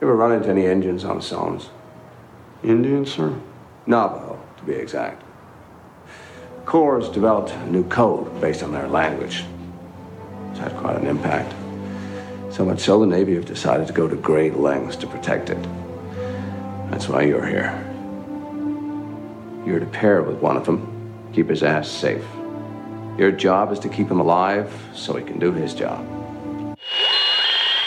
You ever run into any Indians on Soames? Indians, sir? Navajo, to be exact. Corps has developed a new code based on their language. It's had quite an impact. So much so the Navy have decided to go to great lengths to protect it. That's why you're here. You're to pair with one of them, keep his ass safe. Your job is to keep him alive so he can do his job.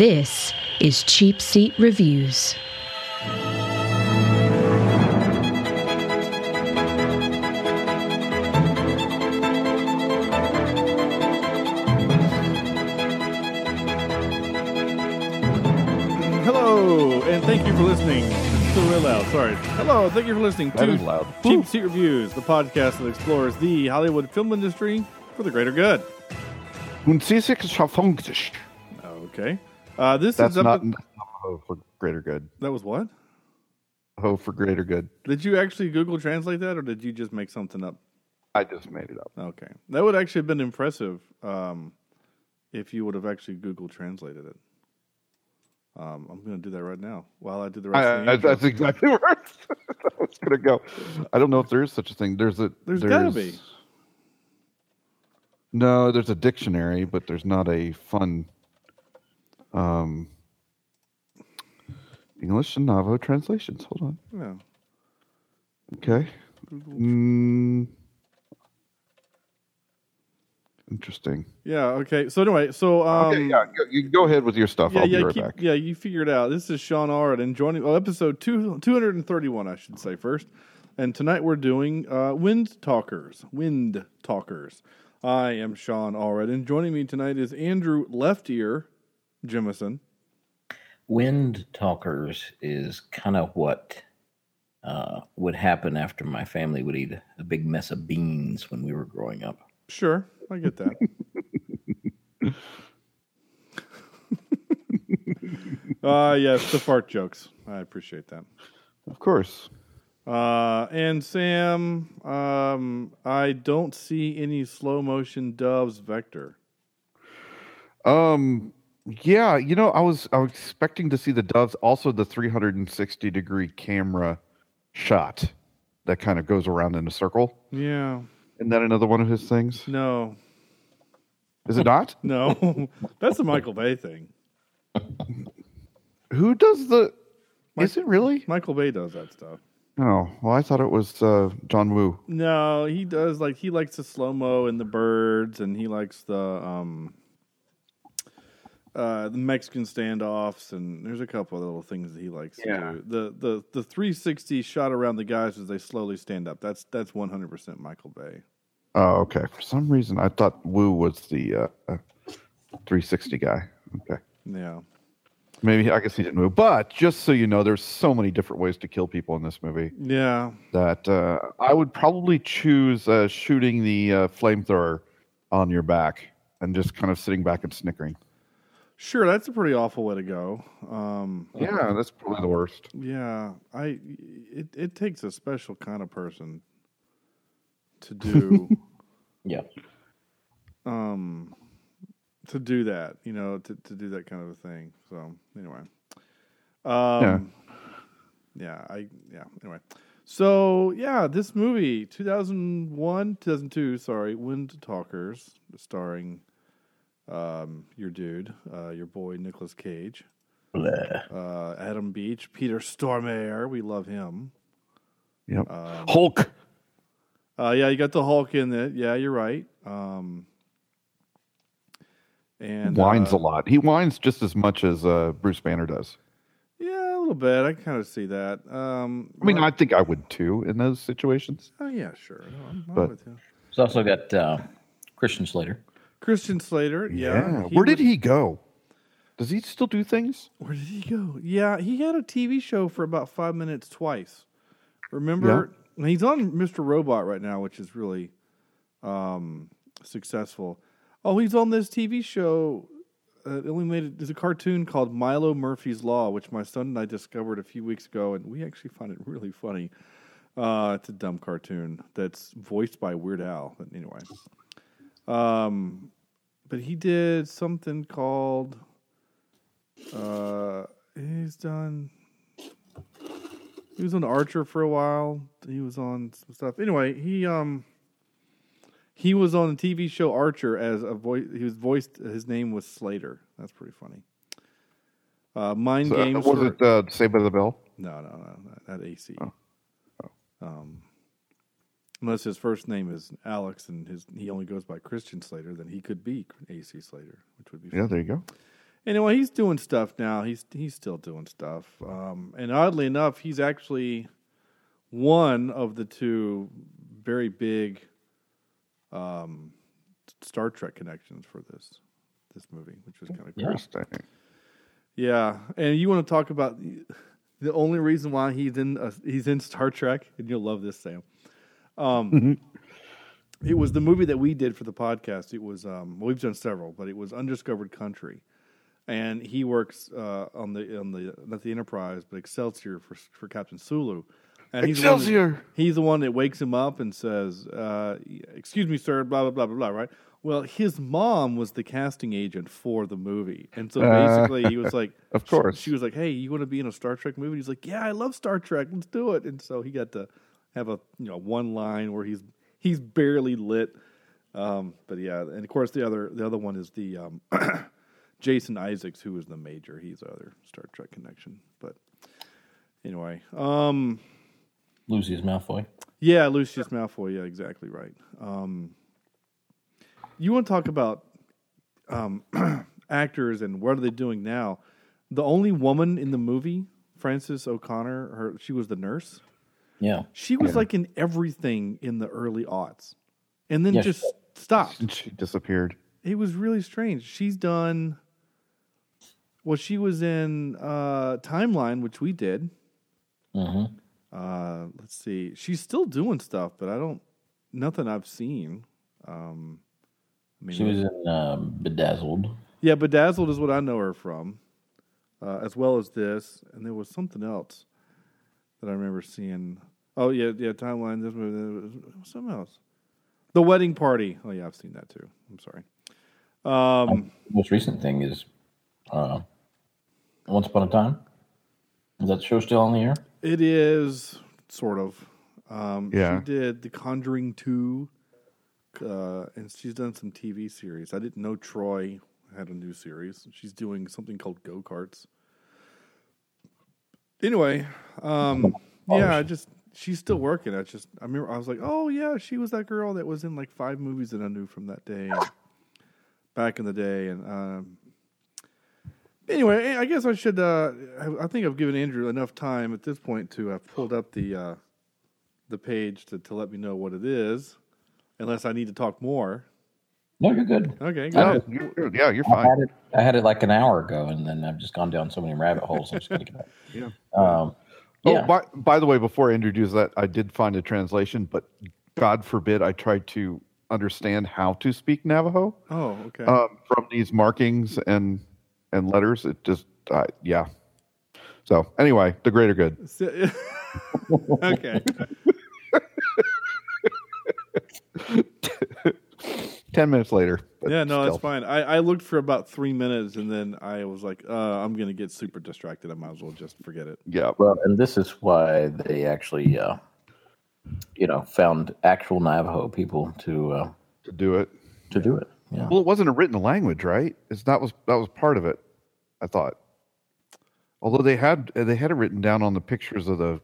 This is Cheap Seat Reviews. Hello, and thank you for listening. It's still real loud. Sorry. Hello, thank you for listening That to is loud. Cheap Seat Reviews, the podcast that explores the Hollywood film industry for the greater good. Und sie sich verfunkt. Okay. Uh, this That's is up not not for greater good. that was what? Hoe for greater good. Did you actually Google translate that, or did you just make something up? I just made it up. Okay, that would actually have been impressive um, if you would have actually Google translated it. Um, I'm going to do that right now while I do the rest I, of the I, that's exactly where I was going to go. I don't know if there is such a thing. There's a. There's gotta be. No, there's a dictionary, but there's not a fun um, English and Navajo translations. Hold on. Yeah. Okay. Mm, interesting. Yeah. Okay. So anyway, so um, okay, yeah, go, you go ahead with your stuff. Yeah, I'll yeah, be right keep, back. yeah. You figured it out. This is Sean Allred and joining oh, episode two two hundred and thirty one, I should say first. And tonight we're doing uh, Wind Talkers. Wind Talkers. I am Sean Allred, and joining me tonight is Andrew Left Ear Jemison. Wind Talkers is kind of what uh, would happen after my family would eat a big mess of beans when we were growing up. Sure, I get that. uh yes, the fart jokes. I appreciate that. Of course. Uh, and Sam, um, I don't see any slow motion doves vector. Um. Yeah, you know, I was I was expecting to see the doves, also the 360 degree camera shot that kind of goes around in a circle. Yeah. Isn't that another one of his things? No. Is it not? No. That's a Michael Bay thing. Who does the? Is it really? Michael Bay does that stuff. Oh, well, I thought it was uh, John Woo. No, he does like he likes the slow mo and the birds, and he likes the um, uh, the Mexican standoffs, and there's a couple of little things that he likes Yeah. to do. The the the 360 shot around the guys as they slowly stand up. That's that's 100 percent Michael Bay. Oh, okay. For some reason, I thought Woo was the uh, uh, 360 guy. Okay. Yeah. Maybe I guess he didn't move. But just so you know, there's so many different ways to kill people in this movie Yeah. that uh, I would probably choose uh, shooting the uh, flamethrower on your back and just kind of sitting back and snickering. Sure, that's a pretty awful way to go. Um, Yeah, that's probably the worst. yeah, I it it takes a special kind of person to do Yeah. um to do that, you know, to to do that kind of a thing. So anyway, um, yeah, I yeah. Anyway, so yeah, this movie, two thousand one, two thousand two, sorry, Wind Talkers, starring um your dude, uh, your boy Nicolas Cage, Bleh. uh, Adam Beach, Peter Stormare, we love him. Yep. Um, Hulk. Uh, yeah, you got the Hulk in it. Yeah, you're right. Um, and whines uh, a lot. He whines just as much as uh, Bruce Banner does. Yeah, a little bit. I kind of see that. Um, I mean, I think I would too in those situations. oh yeah, sure. No, I'm, I'm But- with you. It's also got uh, Christian Slater. Christian Slater. Yeah. Where did would- he go? Does he still do things? Where did he go? Yeah, he had a TV show for about five minutes twice. Remember, he's on Mr. Robot right now, which is really um, successful. Oh, he's on this TV show. Uh, it only made it. There's a cartoon called Milo Murphy's Law, which my son and I discovered a few weeks ago, and we actually find it really funny. Uh, it's a dumb cartoon that's voiced by Weird Al. But anyway, um, but he did something called. Uh, he's done. He was on Archer for a while. He was on some stuff. Anyway, he um. He was on the TV show Archer as a voice. He was voiced. His name was Slater. That's pretty funny. Uh, Mind So, games. was for- it uh, Saved by the Bell? no, no, no, not, not AC. Oh. Um, unless his first name is Alex and his he only goes by Christian Slater, then he could be AC Slater, which would be Yeah, there you go. Anyway, he's doing stuff now. He's he's still doing stuff. Um, and oddly enough, he's actually one of the two very big um, Star Trek connections for this this movie, which was kind of cool. Interesting. Yeah, and you want to talk about the, only reason why he's in uh, he's in Star Trek, and you'll love this, Sam. Um, it was the movie that we did for the podcast. It was um, well, we've done several, but it was Undiscovered Country, and he works uh, on the on the not the Enterprise, but Excelsior for for Captain Sulu. And he's the one that- Excelsior! he's the one that wakes him up and says, uh, "Excuse me, sir." Blah blah blah blah blah. Right. Well, his mom was the casting agent for the movie, and so Uh, basically he was like, Of course. She, was like, "Hey, you want to be in a Star Trek movie?" He's like, "Yeah, I love Star Trek. Let's do it." And so he got to have a you know one line where he's he's barely lit. Um, but yeah, and of course the other the other one is the um, Jason Isaacs, who is the major. He's the other Star Trek connection. But anyway, um, Lucius Malfoy. yeah, Lucius Malfoy. Yeah, exactly right. Um, you want to talk about um, actors and what are they doing now? The only woman in the movie, Frances O'Connor, her she was the nurse. Yeah. She was like in everything in the early aughts, and then Yes. just stopped. She disappeared. It was really strange. She's done. Well, she was in uh, Timeline, which we did. hmm Uh, let's see. She's still doing stuff, but I don't. Nothing I've seen. Um, I mean, She was in um, Bedazzled. yeah, Bedazzled is what I know her from, uh, as well as this. And there was something else that I remember seeing. Oh yeah, yeah. Timeline. This movie. was Something else. The wedding party. Oh yeah, I've seen that too. I'm sorry. Um, Most recent thing is uh, Once Upon a Time. Is that show still on the air? it is sort of. Um, Yeah. She did The Conjuring two, uh, and she's done some TV series. I didn't know Troy had a new series. She's doing something called Go Karts. Anyway, um, yeah, I just she's still working. I just I remember I was like, oh yeah, she was that girl that was in like five movies that I knew from that day, back in the day, and um, anyway, I guess I should. Uh, I I think I've given Andrew enough time at this point to have pulled up the uh, the page to, to let me know what it is, unless I need to talk more. No, you're good. Okay, go I ahead. You're, you're- yeah, you're I fine. had it. I had it like an hour ago, and then I've just gone down so many rabbit holes. I'm just gonna get back. Yeah. Um, Oh, yeah. by, by the way, before I introduce that, I did find a translation, but God forbid I tried to understand how to speak Navajo Oh, okay. um, from these markings and and letters. It just, uh, yeah. So anyway, the greater good. So- okay. Ten minutes later. but Yeah, no, still. that's fine. I, I looked for about three minutes and then I was like, uh, I'm going to get super distracted. I might as well just forget it. Yeah. well, and this is why they actually, uh, you know, found actual Navajo people to uh, To do it. to do it. Yeah. Well, it wasn't a written language, right? It's that was that was part of it. I thought. Although they had they had it written down on the pictures of the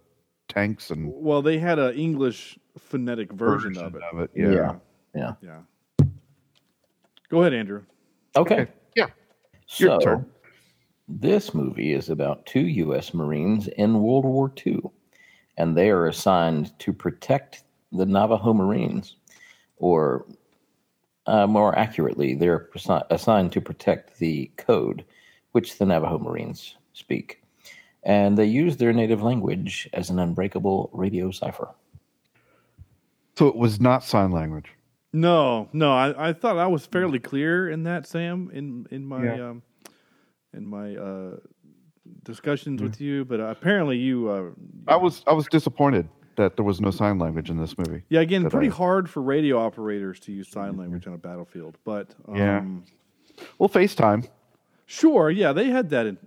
tanks and Well, they had an English phonetic version, of it. Yeah. Yeah. Yeah. Yeah. Go ahead, Andrew. Okay. Yeah. Your So, turn. this movie is about two U.S. Marines in World War II, and they are assigned to protect the Navajo Marines, or uh, more accurately, they're assi- assigned to protect the code, which the Navajo Marines speak. And they use their native language as an unbreakable radio cipher. So it was not sign language. No, no, I, I thought I was fairly clear in that, Sam, in in my Yeah. um, in my uh, discussions with you, but apparently you, uh, I was I was disappointed that there was no sign language in this movie. yeah, again, pretty I- hard for radio operators to use sign language on a battlefield, but um, Yeah. Well, FaceTime, sure, yeah, they had that in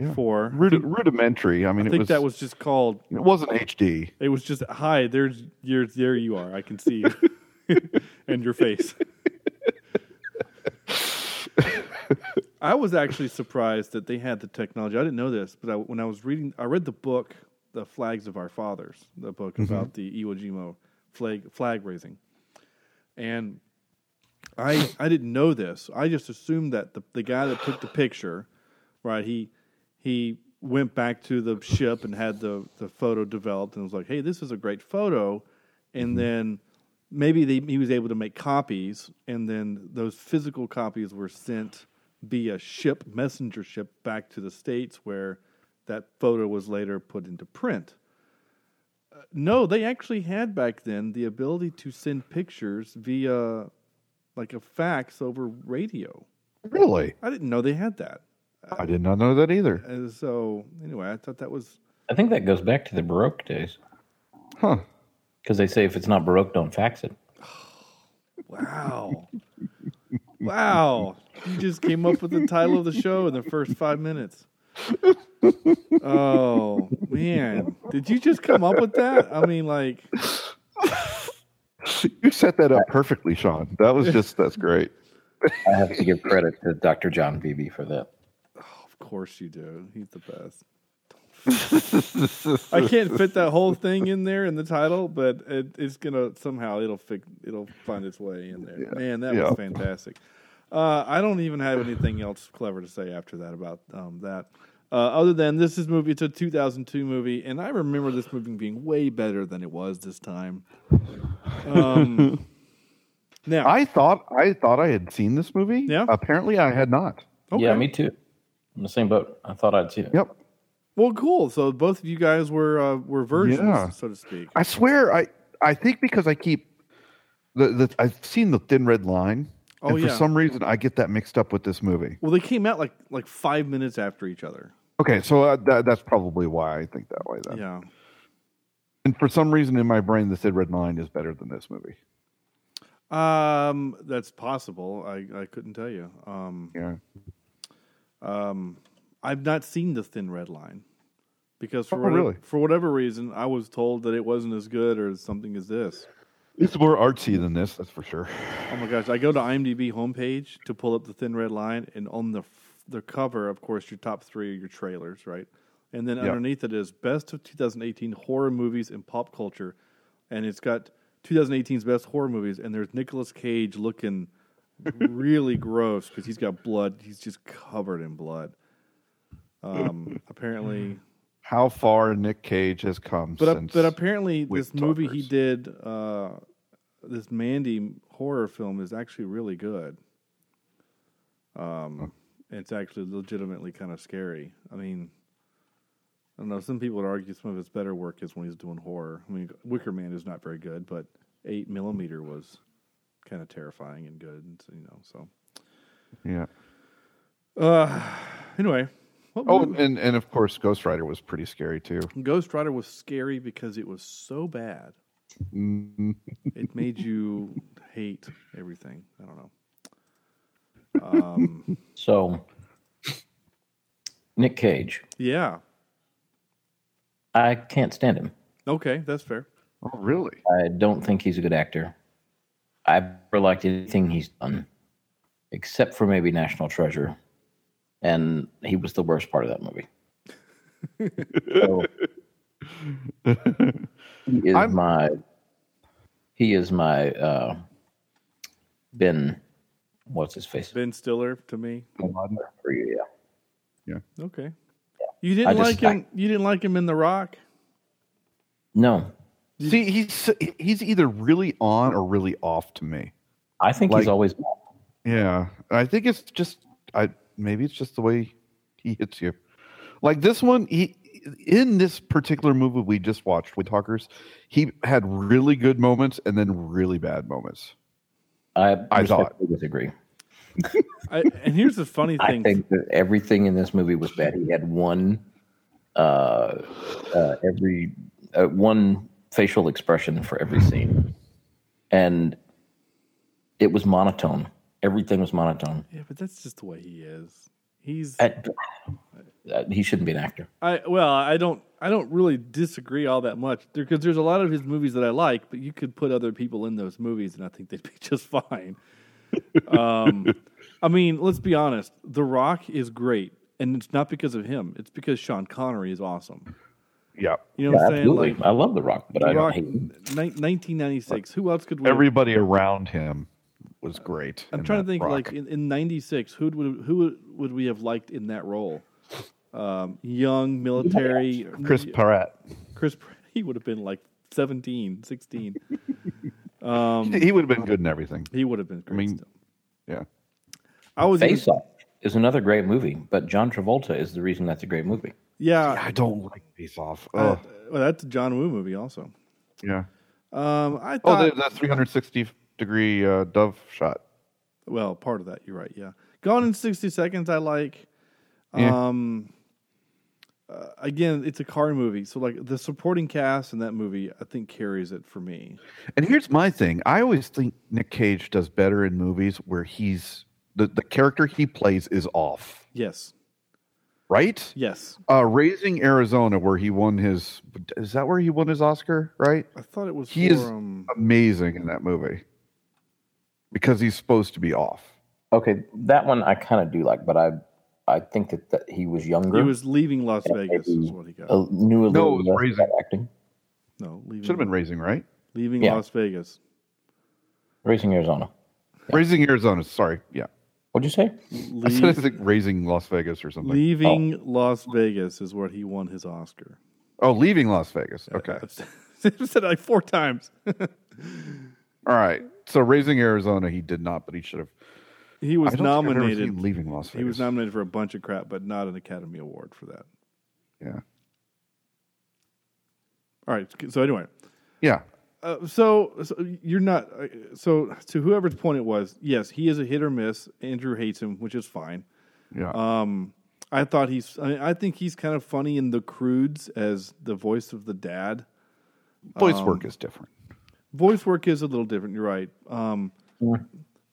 1944. I rudi- think, rudimentary. I mean, I it think was that was just called. it wasn't HD. It was just hi. There's you're there. You are. I can see you and your face. I was actually surprised that they had the technology. I didn't know this, but I, when I was reading, I read the book, "The Flags of Our Fathers," the book mm-hmm. about the Iwo Jima flag flag raising, and I I didn't know this. I just assumed that the the guy that took the picture, right? He he went back to the ship and had the the photo developed and was like, "Hey, this is a great photo," and then maybe they, he was able to make copies, and then those physical copies were sent via ship messenger ship back to the states where that photo was later put into print. Uh, no, they actually had back then the ability to send pictures via like a fax over radio. Really, I didn't know they had that. I did not know that either. And so anyway, I thought that was I think that goes back to the Baroque days. Huh. Because they say if it's not Baroque, don't fax it. wow. wow. You just came up with the title of the show in the first five minutes. Oh man. Did you just come up with that? I mean like You set that up perfectly, Sean. That was just that's great. I have to give credit to Dr. John Beebe for that. Of course you do. He's the best. I can't fit that whole thing in there in the title, but it, it's gonna somehow it'll fig, it'll find its way in there. Man, that Yeah. was fantastic. Uh, I don't even have anything else clever to say after that about um, that. Uh, other than this is movie, it's a 2002 movie, and I remember this movie being way better than it was this time. Um, now, I thought I thought I had seen this movie. Yeah? Apparently, I had not. Yeah, me too. In the same boat. I thought I'd seen it. Yep. well, cool. So both of you guys were uh, were virgins, Yeah. so to speak. I swear, I I think because I keep the, the I've seen the Thin Red Line, Oh, and for some reason I get that mixed up with this movie. Well, they came out like like five minutes after each other. Okay, so uh, that, that's probably why I think that way. Then, Yeah. and for some reason in my brain, the Thin Red Line is better than this movie. Um, that's possible. I, I couldn't tell you. Um, Yeah. Um, I've not seen the Thin Red Line because for Oh, whatever, really? for whatever reason, I was told that it wasn't as good or something as this. It's more artsy than this, that's for sure. Oh my gosh! I go to IMDb homepage to pull up the Thin Red Line, and on the the cover, of course, your top three are your trailers, right? And then Yeah. underneath it is best of 2018 horror movies and pop culture, and it's got 2018's best horror movies, and there's Nicolas Cage looking really gross because he's got blood. He's just covered in blood. Um, apparently, How far Nick Cage has come but uh, since. but apparently, this movie he did, uh, this Mandy horror film, is actually really good. Um, it's actually legitimately kind of scary. I mean, I don't know. Some people would argue some of his better work is when he's doing horror. I mean, Wicker Man is not very good, but Eight Millimeter was kind of terrifying and good. And, you know, so yeah. uh, anyway. What Oh, movie- and, and of course, Ghost Rider was pretty scary too. Ghost Rider was scary because it was so bad. Mm, it made you hate everything. I don't know. Um, So, Nick Cage. yeah. I can't stand him. Okay, that's fair. Oh, really? I don't think he's a good actor. I've never liked anything he's done, except for maybe National Treasure, and he was the worst part of that movie. So, he is I'm- my he is my uh, Ben. What's his face? Ben Stiller to me. For you, yeah. Okay. You didn't just- like him. You didn't like him in The Rock. No, See, he's he's either really on or really off to me. I think Like- he's always. Yeah, I think it's just I maybe it's just the way he hits you. Like this one, he in this particular movie we just watched with Talkers, he had really good moments and then really bad moments. I, I thought. respectfully disagree. I, and here's the funny thing: I thing. think that everything in this movie was bad. He had one, uh, uh, every uh, one facial expression for every scene, and it was monotone. Everything was monotone. yeah, but that's just the way he is. He's I, uh, he shouldn't be an actor. I well, I don't I don't really disagree all that much because there's a lot of his movies that I like, but you could put other people in those movies and I think they'd be just fine. um, I mean, let's be honest. The Rock is great, and it's not because of him. It's because Sean Connery is awesome. Yeah. You know what I'm saying? Absolutely, Like I love The Rock, but I The don't Rock, hate him. ni- 1996. Who else could we? Everybody around him was great. I'm trying to think. Rock. Like in, in '96, who would who would, would we have liked in that role? Um, young military Chris Pratt. Chris, Pratt, he would have been like 17, 16. he would have been good in everything. He would have been great. I mean, still. Yeah. I was Face Off is another great movie, but John Travolta is the reason that's a great movie. Yeah. I don't like Face Off. uh, Oh, well, that's a John Woo movie, also. yeah. Um, I Oh, thought. the, the 360 degree uh, dove shot. well, part of that. You're right. Yeah. Gone in 60 Seconds. I like. Yeah. Um, uh, again, it's a car movie, so like the supporting cast in that movie, I think carries it for me. And here's my thing. I always think Nick Cage does better in movies where he's the, the character he plays is off, Yes. Right? Yes. Uh, Raising Arizona, where he won his is that where he won his Oscar? Right? I thought it was He for, is um, amazing in that movie because he's supposed to be off. Okay, that one I kind of do like, but I I think that, that he was younger. he was leaving Las Vegas, is what he got. a- knew a No, it was Raising. acting. No, leaving. Should have been Raising, right? leaving Yeah. Las Vegas. Raising Arizona. Raising Arizona. Sorry, yeah. What'd you say? I said I Leave, think Raising Las Vegas or something. leaving oh. Las Vegas is what he won his Oscar. Oh, leaving Las Vegas. Okay. I've said it like four times. All right. So Raising Arizona, he did not, but he should have. he was I don't think I've ever nominated. Leaving Las Vegas. He was nominated for a bunch of crap, but not an Academy Award for that. Yeah. All right. So anyway, Yeah. Uh, so, so you're not. Uh, so to whoever's point it was, yes, he is a hit or miss. Andrew hates him, which is fine. Yeah. Um, I thought he's. I, mean, I think he's kind of funny in the Croods as the voice of the dad. Voice um, work is different. Voice work is a little different. You're right. Um,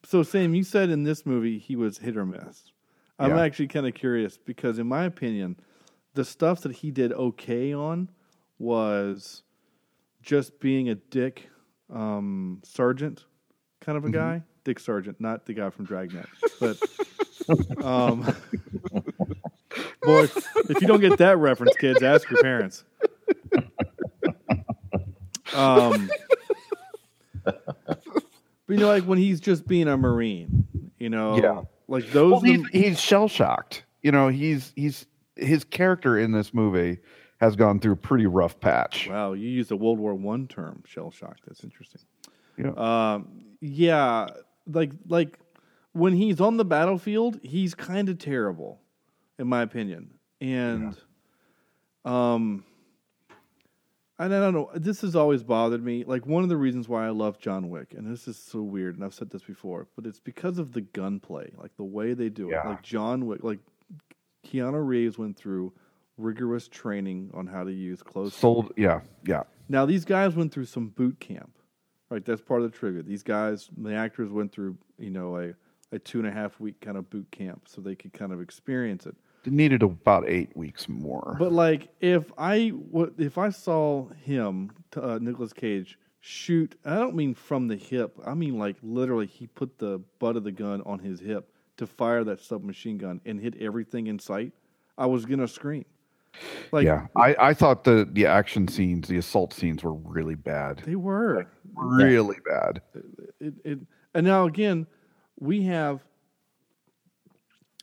so, Sam, you said in this movie he was hit or miss. I'm Yeah. actually kind of curious because, in my opinion, the stuff that he did okay on was just being a dick um, sergeant kind of a guy. Dick Sargent, not the guy from Dragnet. But, um, boy, if you don't get that reference, kids, ask your parents. Um, but you know, like when he's just being a marine, you know, Yeah. like those. Well, he's, he's shell shocked. You know, he's he's his character in this movie has gone through a pretty rough patch. wow, you used a World War One term, shell shock. That's interesting. Yeah. Um, yeah, like like when he's on the battlefield, he's kind of terrible, in my opinion. And, um, and I don't know. This has always bothered me. Like one of the reasons why I love John Wick, and this is so weird, and I've said this before, but it's because of the gunplay, like the way they do it. Like John Wick, like Keanu Reeves went through rigorous training on how to use close Sold. Yeah. Yeah. now these guys went through some boot camp, right? That's part of the trivia. These guys, the actors, went through you know a a two and a half week kind of boot camp, so they could kind of experience it. It needed about eight weeks more. But like, if I if I saw him, uh, Nicolas Cage, shoot, I don't mean from the hip. I mean like literally, he put the butt of the gun on his hip to fire that submachine gun and hit everything in sight. I was gonna scream. Like yeah, I, I thought the the action scenes, the assault scenes, were really bad. they were. Really bad. it, it and now again we have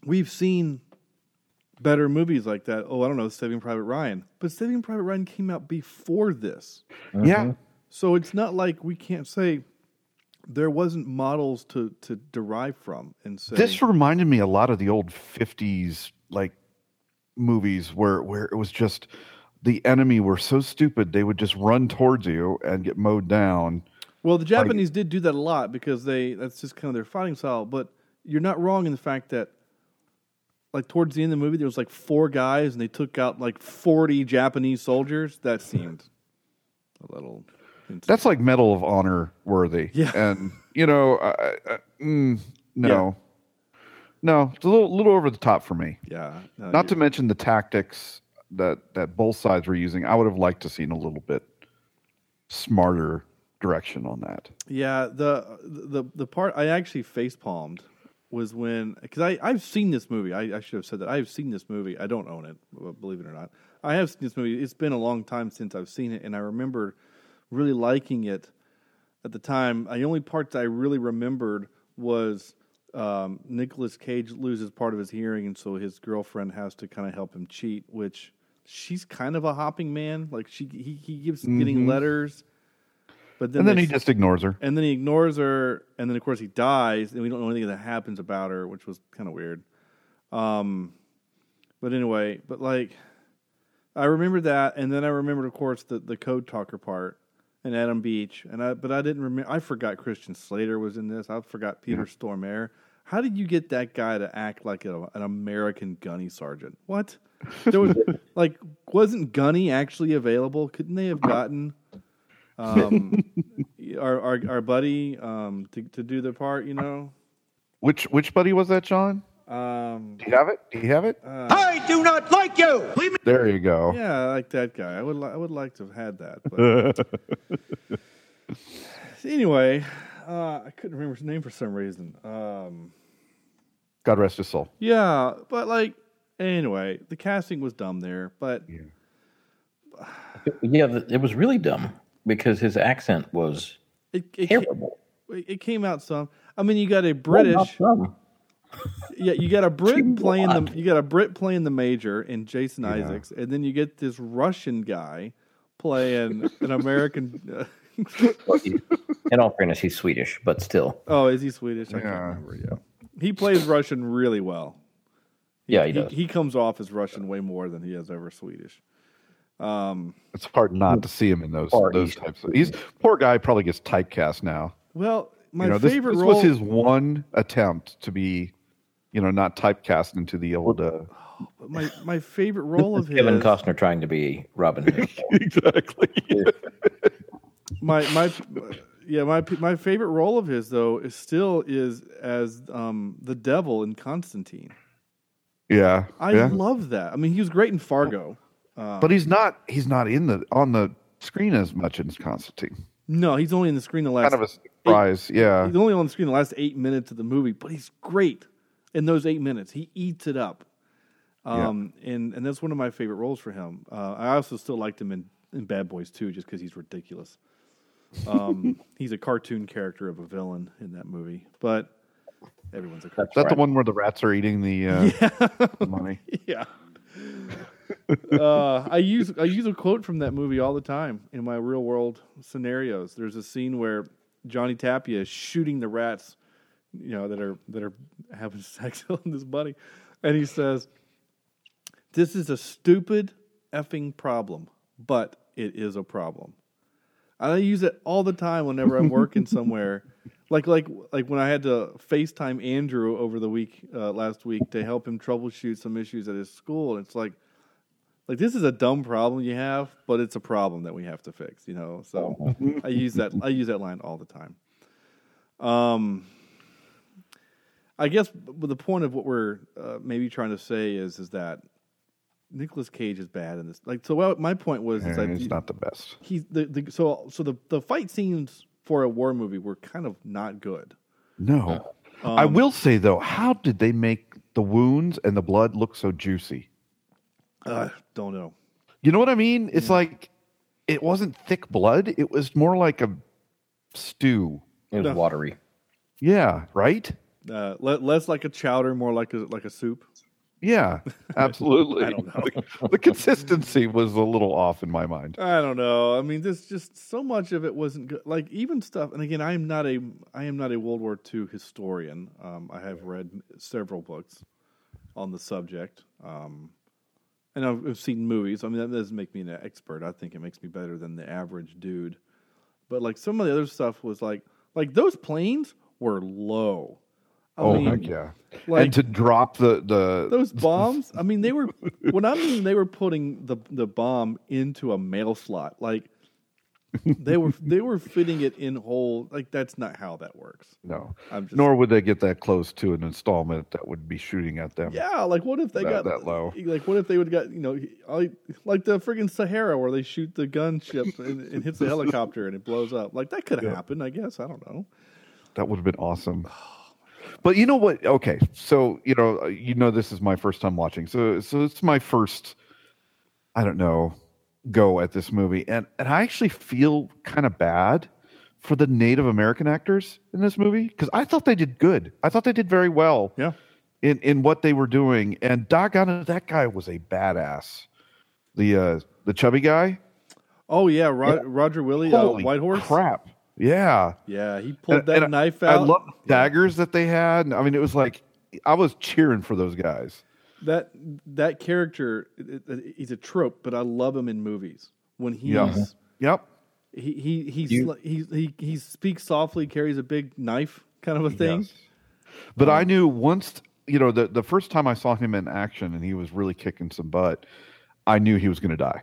we've seen better movies like that oh i don't know saving private ryan but saving private ryan came out before this Yeah. Mm-hmm. so it's not like we can't say there wasn't models to to derive from and say This reminded me a lot of the old '50s like movies where where it was just the enemy were so stupid they would just run towards you and get mowed down. Well, the Japanese did do that a lot because they that's just kind of their fighting style. But you're not wrong in the fact that, like towards the end of the movie, there was like four guys and they took out like forty Japanese soldiers. That seemed a little. insane. That's like Medal of Honor worthy. Yeah. and you know, I, I, mm, no, no, it's a little little over the top for me. yeah. no, Not to mention the tactics that that both sides were using. I would have liked to seen a little bit smarter direction on that. Yeah, the the the part I actually face palmed was when because I I've seen this movie. I, I should have said that I've seen this movie. I don't own it, believe it or not. I have seen this movie. It's been a long time since I've seen it, and I remember really liking it at the time. The only part that I really remembered was um, Nicolas Cage loses part of his hearing, and so his girlfriend has to kind of help him cheat. Which she's kind of a hopping man. Like she he he keeps getting letters. But then and then he just ignores her. and then he ignores her, and then of course he dies, and we don't know anything that happens about her, which was kind of weird. Um, but anyway, but like, I remember that, and then I remembered, of course, the the code talker part and Adam Beach, and I but I didn't remember. I forgot Christian Slater was in this. I forgot Peter Stormare. How did you get that guy to act like a, an American gunny sergeant? What? There was like, wasn't Gunny actually available? Couldn't they have gotten? um, our, our our buddy um, to to do the part, you know. Which which buddy was that, John? Um, Do you have it? Do you have it? I do not like you. Leave me. there you go. yeah, I like that guy. I would li- I would like to have had that. But anyway, uh, I couldn't remember his name for some reason. Um, God rest his soul. yeah, but like anyway, the casting was dumb there. But Yeah, th- it was really dumb because his accent was it it, ca- terrible. it came out some. I mean, you got a Well, not British. dumb. Yeah, you got a Brit Too playing the you got a Brit playing the major in Jason Isaacs, and then you get this Russian guy playing an American. Well, he- In all fairness, he's Swedish, but still. oh, is he Swedish? I Yeah. can't remember. Yeah, he plays Russian really well. Yeah, he does. He, comes off as Russian way more than he is ever Swedish. Um, It's hard not to see him in those those East. types of. He's poor guy probably gets typecast now. Well, my you know, favorite this role was his one attempt to be, you know, not typecast into the old. Uh, my my favorite role of his. Kevin Costner trying to be Robin Hood. exactly. My my yeah my my favorite role of his though is still is as um the devil in Constantine. yeah. I yeah. love that. I mean, he was great in Fargo. but he's not. He's not in the on the screen as much in Constantine. No, he's only in the screen the last. Kind of a surprise. Yeah. He's only on the screen the last eight minutes of the movie, but he's great in those eight minutes. He eats it up, um, and and that's one of my favorite roles for him. Uh, I also still liked him in, in Bad Boys too, just because he's ridiculous. Um, he's a cartoon character of a villain in that movie, but everyone's a cartoon. Is that the one where the rats are eating the, uh, the money? yeah. uh, I use I use a quote from that movie all the time in my real world scenarios. There's a scene where Johnny Tapia is shooting the rats, you know, that are that are having sex on this buddy, and he says, "This is a stupid effing problem, but it is a problem." I use it all the time whenever I'm working somewhere. Like like like when I had to FaceTime Andrew over the week uh, last week to help him troubleshoot some issues at his school. It's like like this is a dumb problem you have, but it's a problem that we have to fix, you know. So I use that I use that line all the time. Um I guess the point of what we're uh, maybe trying to say is is that Nicolas Cage is bad in this. Like so well, my point was is Yeah, that he's you- not the best. he's the, the so so the the fight scenes for a war movie were kind of not good. No. I will say though, how did they make the wounds and the blood look so juicy? Uh, don't know. You know what I mean? It's like it wasn't thick blood. It was more like a stew. It was No. watery. Yeah, right? Uh, le- less like a chowder, more like a like a soup. Yeah, absolutely. I don't know. the, the consistency was a little off in my mind. I don't know. I mean, there's just so much of it wasn't good. Like even stuff. And again, I am not a I am not a World War II historian. Um, I have read several books on the subject, um, and I've, I've seen movies. I mean, that doesn't make me an expert. I think it makes me better than the average dude. But like some of the other stuff was like like those planes were low. I oh mean, heck yeah! like- and to drop the the those bombs. I mean, they were when I mean they were putting the the bomb into a mail slot. Like they were they were fitting it in whole. Like that's not how that works. no, I'm just nor would they get that close to an installment that would be shooting at them. yeah. Like what if they That- got that low. Like what if they would got you know like, like the friggin' Sahara where they shoot the gunship and, and hits the helicopter and it blows up. Like that could have happened. I guess I don't know. That would have been awesome. Oh, But you know what? Okay, so you know, uh, you know, this is my first time watching, so so it's my first, I don't know, go at this movie, and and I actually feel kind of bad for the Native American actors in this movie because I thought they did good. I thought they did very well. Yeah. In in what they were doing, and doggone it, that guy was a badass. The uh the chubby guy. Oh yeah, Ro- Roger Willie, uh, Holy Whitehorse. crap! Yeah. Yeah, he pulled And- that and knife I, out. I love the daggers that they had. I mean, it was like I was cheering for those guys. that that character he's a trope but i love him in movies when he's Yeah. Yep. he he he's, You- like- he he he speaks softly carries a big knife kind of a thing Yes. But Um, I knew once, you know, the the first time I saw him in action and he was really kicking some butt, I knew he was going to die.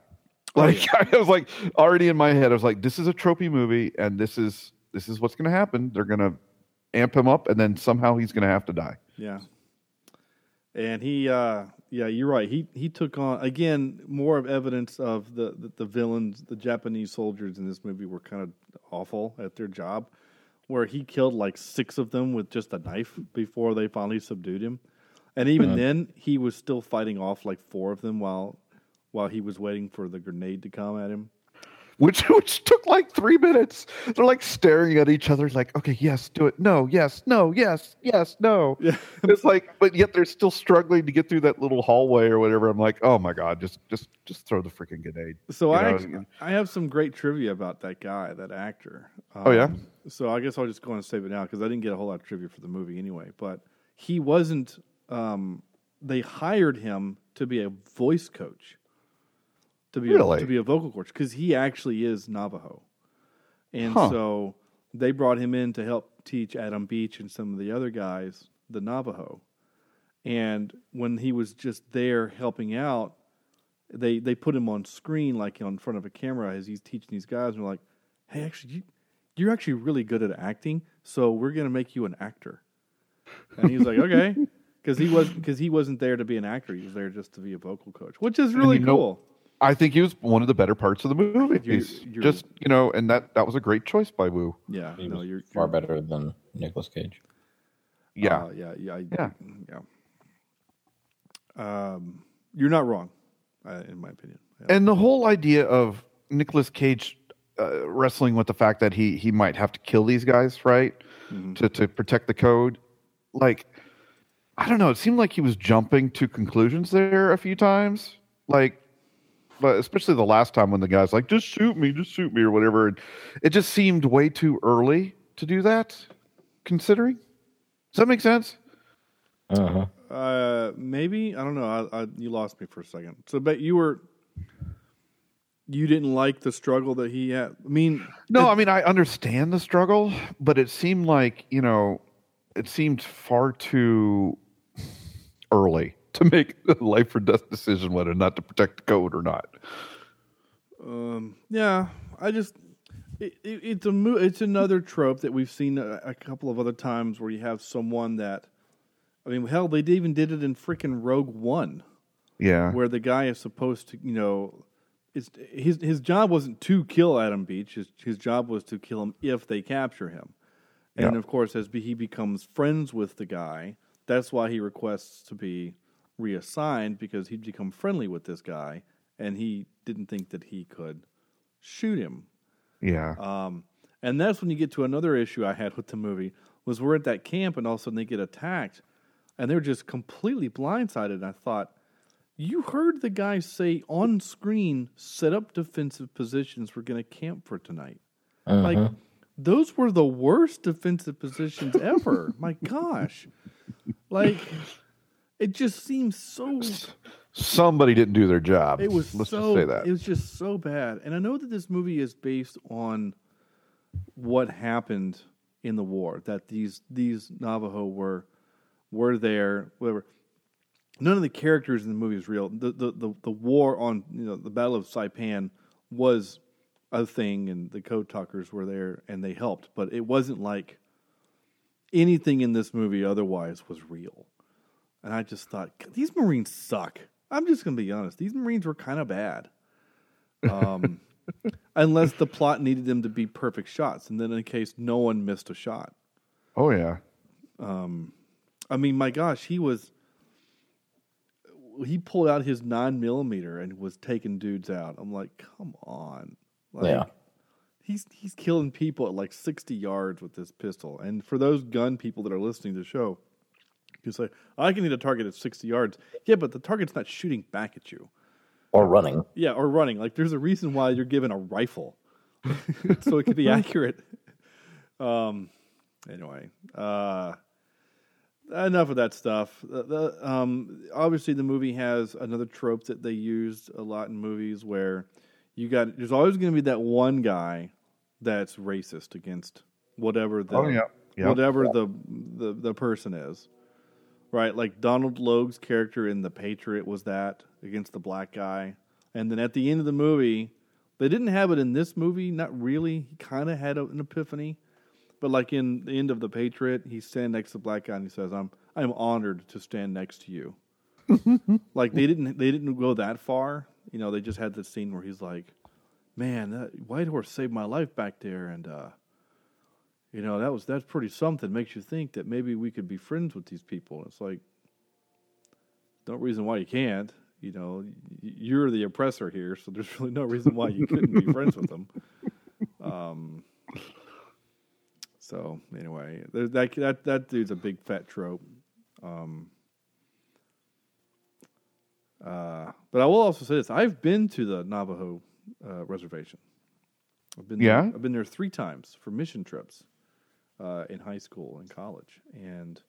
Oh, Like I was like already in my head, I was like, this is a tropey movie, and this is this is what's going to happen. They're going to amp him up, and then somehow he's going to have to die. yeah. And he uh yeah you're right. He he took on again more of evidence of the the, the villains the japanese soldiers in this movie were kind of awful at their job where he killed like six of them with just a knife before they finally subdued him. And even then he was still fighting off like four of them while while he was waiting for the grenade to come at him Which which took like three minutes. They're like staring at each other, like, okay, yes, do it. No, yes, no, yes, yes, no. Yeah. It's like, but yet they're still struggling to get through that little hallway or whatever. I'm like, oh my god, just just just throw the freaking grenade. So You I actually, I have some great trivia about that guy, that actor. Oh, yeah? Um, So I guess I'll just go and save it now because I didn't get a whole lot of trivia for the movie anyway. But he wasn't. Um, they hired him to be a voice coach, to be Really? a, to be a vocal coach because he actually is Navajo, and Huh. so they brought him in to help teach Adam Beach and some of the other guys the Navajo. And when he was just there helping out, they they put him on screen like in front of a camera as he's teaching these guys and they're like, "Hey, actually, you, you're actually really good at acting, so we're gonna make you an actor." And he's like, "Okay," because he was because he wasn't there to be an actor; he was there just to be a vocal coach, which is really you know- cool. I think he was one of the better parts of the movie. You're- you're- just you know, and that that was a great choice by Woo. yeah, He no, was you're, far you're better than Nicolas Cage. Yeah, uh, yeah, yeah, I- Yeah. yeah. Um, you're not wrong, uh, in my opinion. Yeah. and the whole idea of Nicolas Cage uh, wrestling with the fact that he he might have to kill these guys, right, Mm-hmm. to to protect the code, like I don't know. It seemed like he was jumping to conclusions there a few times, like. But especially the last time when the guy's like, "Just shoot me, just shoot me," or whatever, and it just seemed way too early to do that. Considering, does that make sense? Uh-huh. Uh, maybe I don't know. I, I, you lost me for a second. So, but you were you didn't like the struggle that he had. I mean, No, I mean I understand the struggle, but it seemed like you know, it seemed far too early to make a life or death decision whether or not to protect the code or not. um, yeah. I just it, it, it's a mo- it's another trope that we've seen a, a couple of other times where you have someone that. I mean, hell, they even did it in freaking Rogue One. Yeah, where the guy is supposed to, you know, it's, his his job wasn't to kill Adam Beach. His his job was to kill him if they capture him. And Yeah. of course, as he becomes friends with the guy, that's why he requests to be reassigned because he'd become friendly with this guy, and he didn't think that he could shoot him. yeah, Um, and that's when you get to another issue I had with the movie was we're at that camp and all of a sudden they get attacked, and they're just completely blindsided. And I thought, you heard the guy say on screen, set up defensive positions. We're going to camp for tonight. Like, those were the worst defensive positions ever. My gosh. Like, it just seems so. Somebody didn't do their job. It was Let's so. just say that. It was just so bad. And I know that this movie is based on what happened in the war. That these these Navajo were were there. Whatever. None of the characters in the movie is real. The the the, the war on you know the Battle of Saipan was a thing, and the code talkers were there and they helped. But it wasn't like anything in this movie otherwise was real. And I just thought these Marines suck. I'm just going to be honest. These Marines were kind of bad. Um, unless the plot needed them to be perfect shots, and then in case no one missed a shot. oh yeah. Um, I mean, my gosh, he was. He pulled out his nine millimeter and was taking dudes out. I'm like, come on, like, Yeah. He's he's killing people at like 60 yards with this pistol. And for those gun people that are listening to the show, you say, I can hit a target at 60 yards. Yeah, but the target's not shooting back at you. Or running. Yeah, or running. Like there's a reason why you're given a rifle, so it could be accurate. Um. Anyway, uh, enough of that stuff. The, the, um, obviously, the movie has another trope that they used a lot in movies where you got. There's always going to be that one guy that's racist against whatever the Oh, yeah. Yep. whatever the, the the person is. Right, like Donal Logue's character in The Patriot was that against the black guy, and then at the end of the movie, they didn't have it in this movie. Not really. He kind of had an epiphany, but like in the end of The Patriot, he's standing next to the black guy and he says, "I'm I'm honored to stand next to you." like they didn't they didn't go that far. You know, they just had this scene where he's like, "Man, that Whitehorse saved my life back there," and uh, you know that was that's pretty something. Makes you think that maybe we could be friends with these people. It's like, no reason why you can't. You know, you're the oppressor here, so there's really no reason why you couldn't be friends with them. Um. So anyway, that that that dude's a big fat trope. Um. Uh, but I will also say this: I've been to the Navajo uh, reservation. I've been Yeah? there, I've been there three times for mission trips uh, in high school and college, and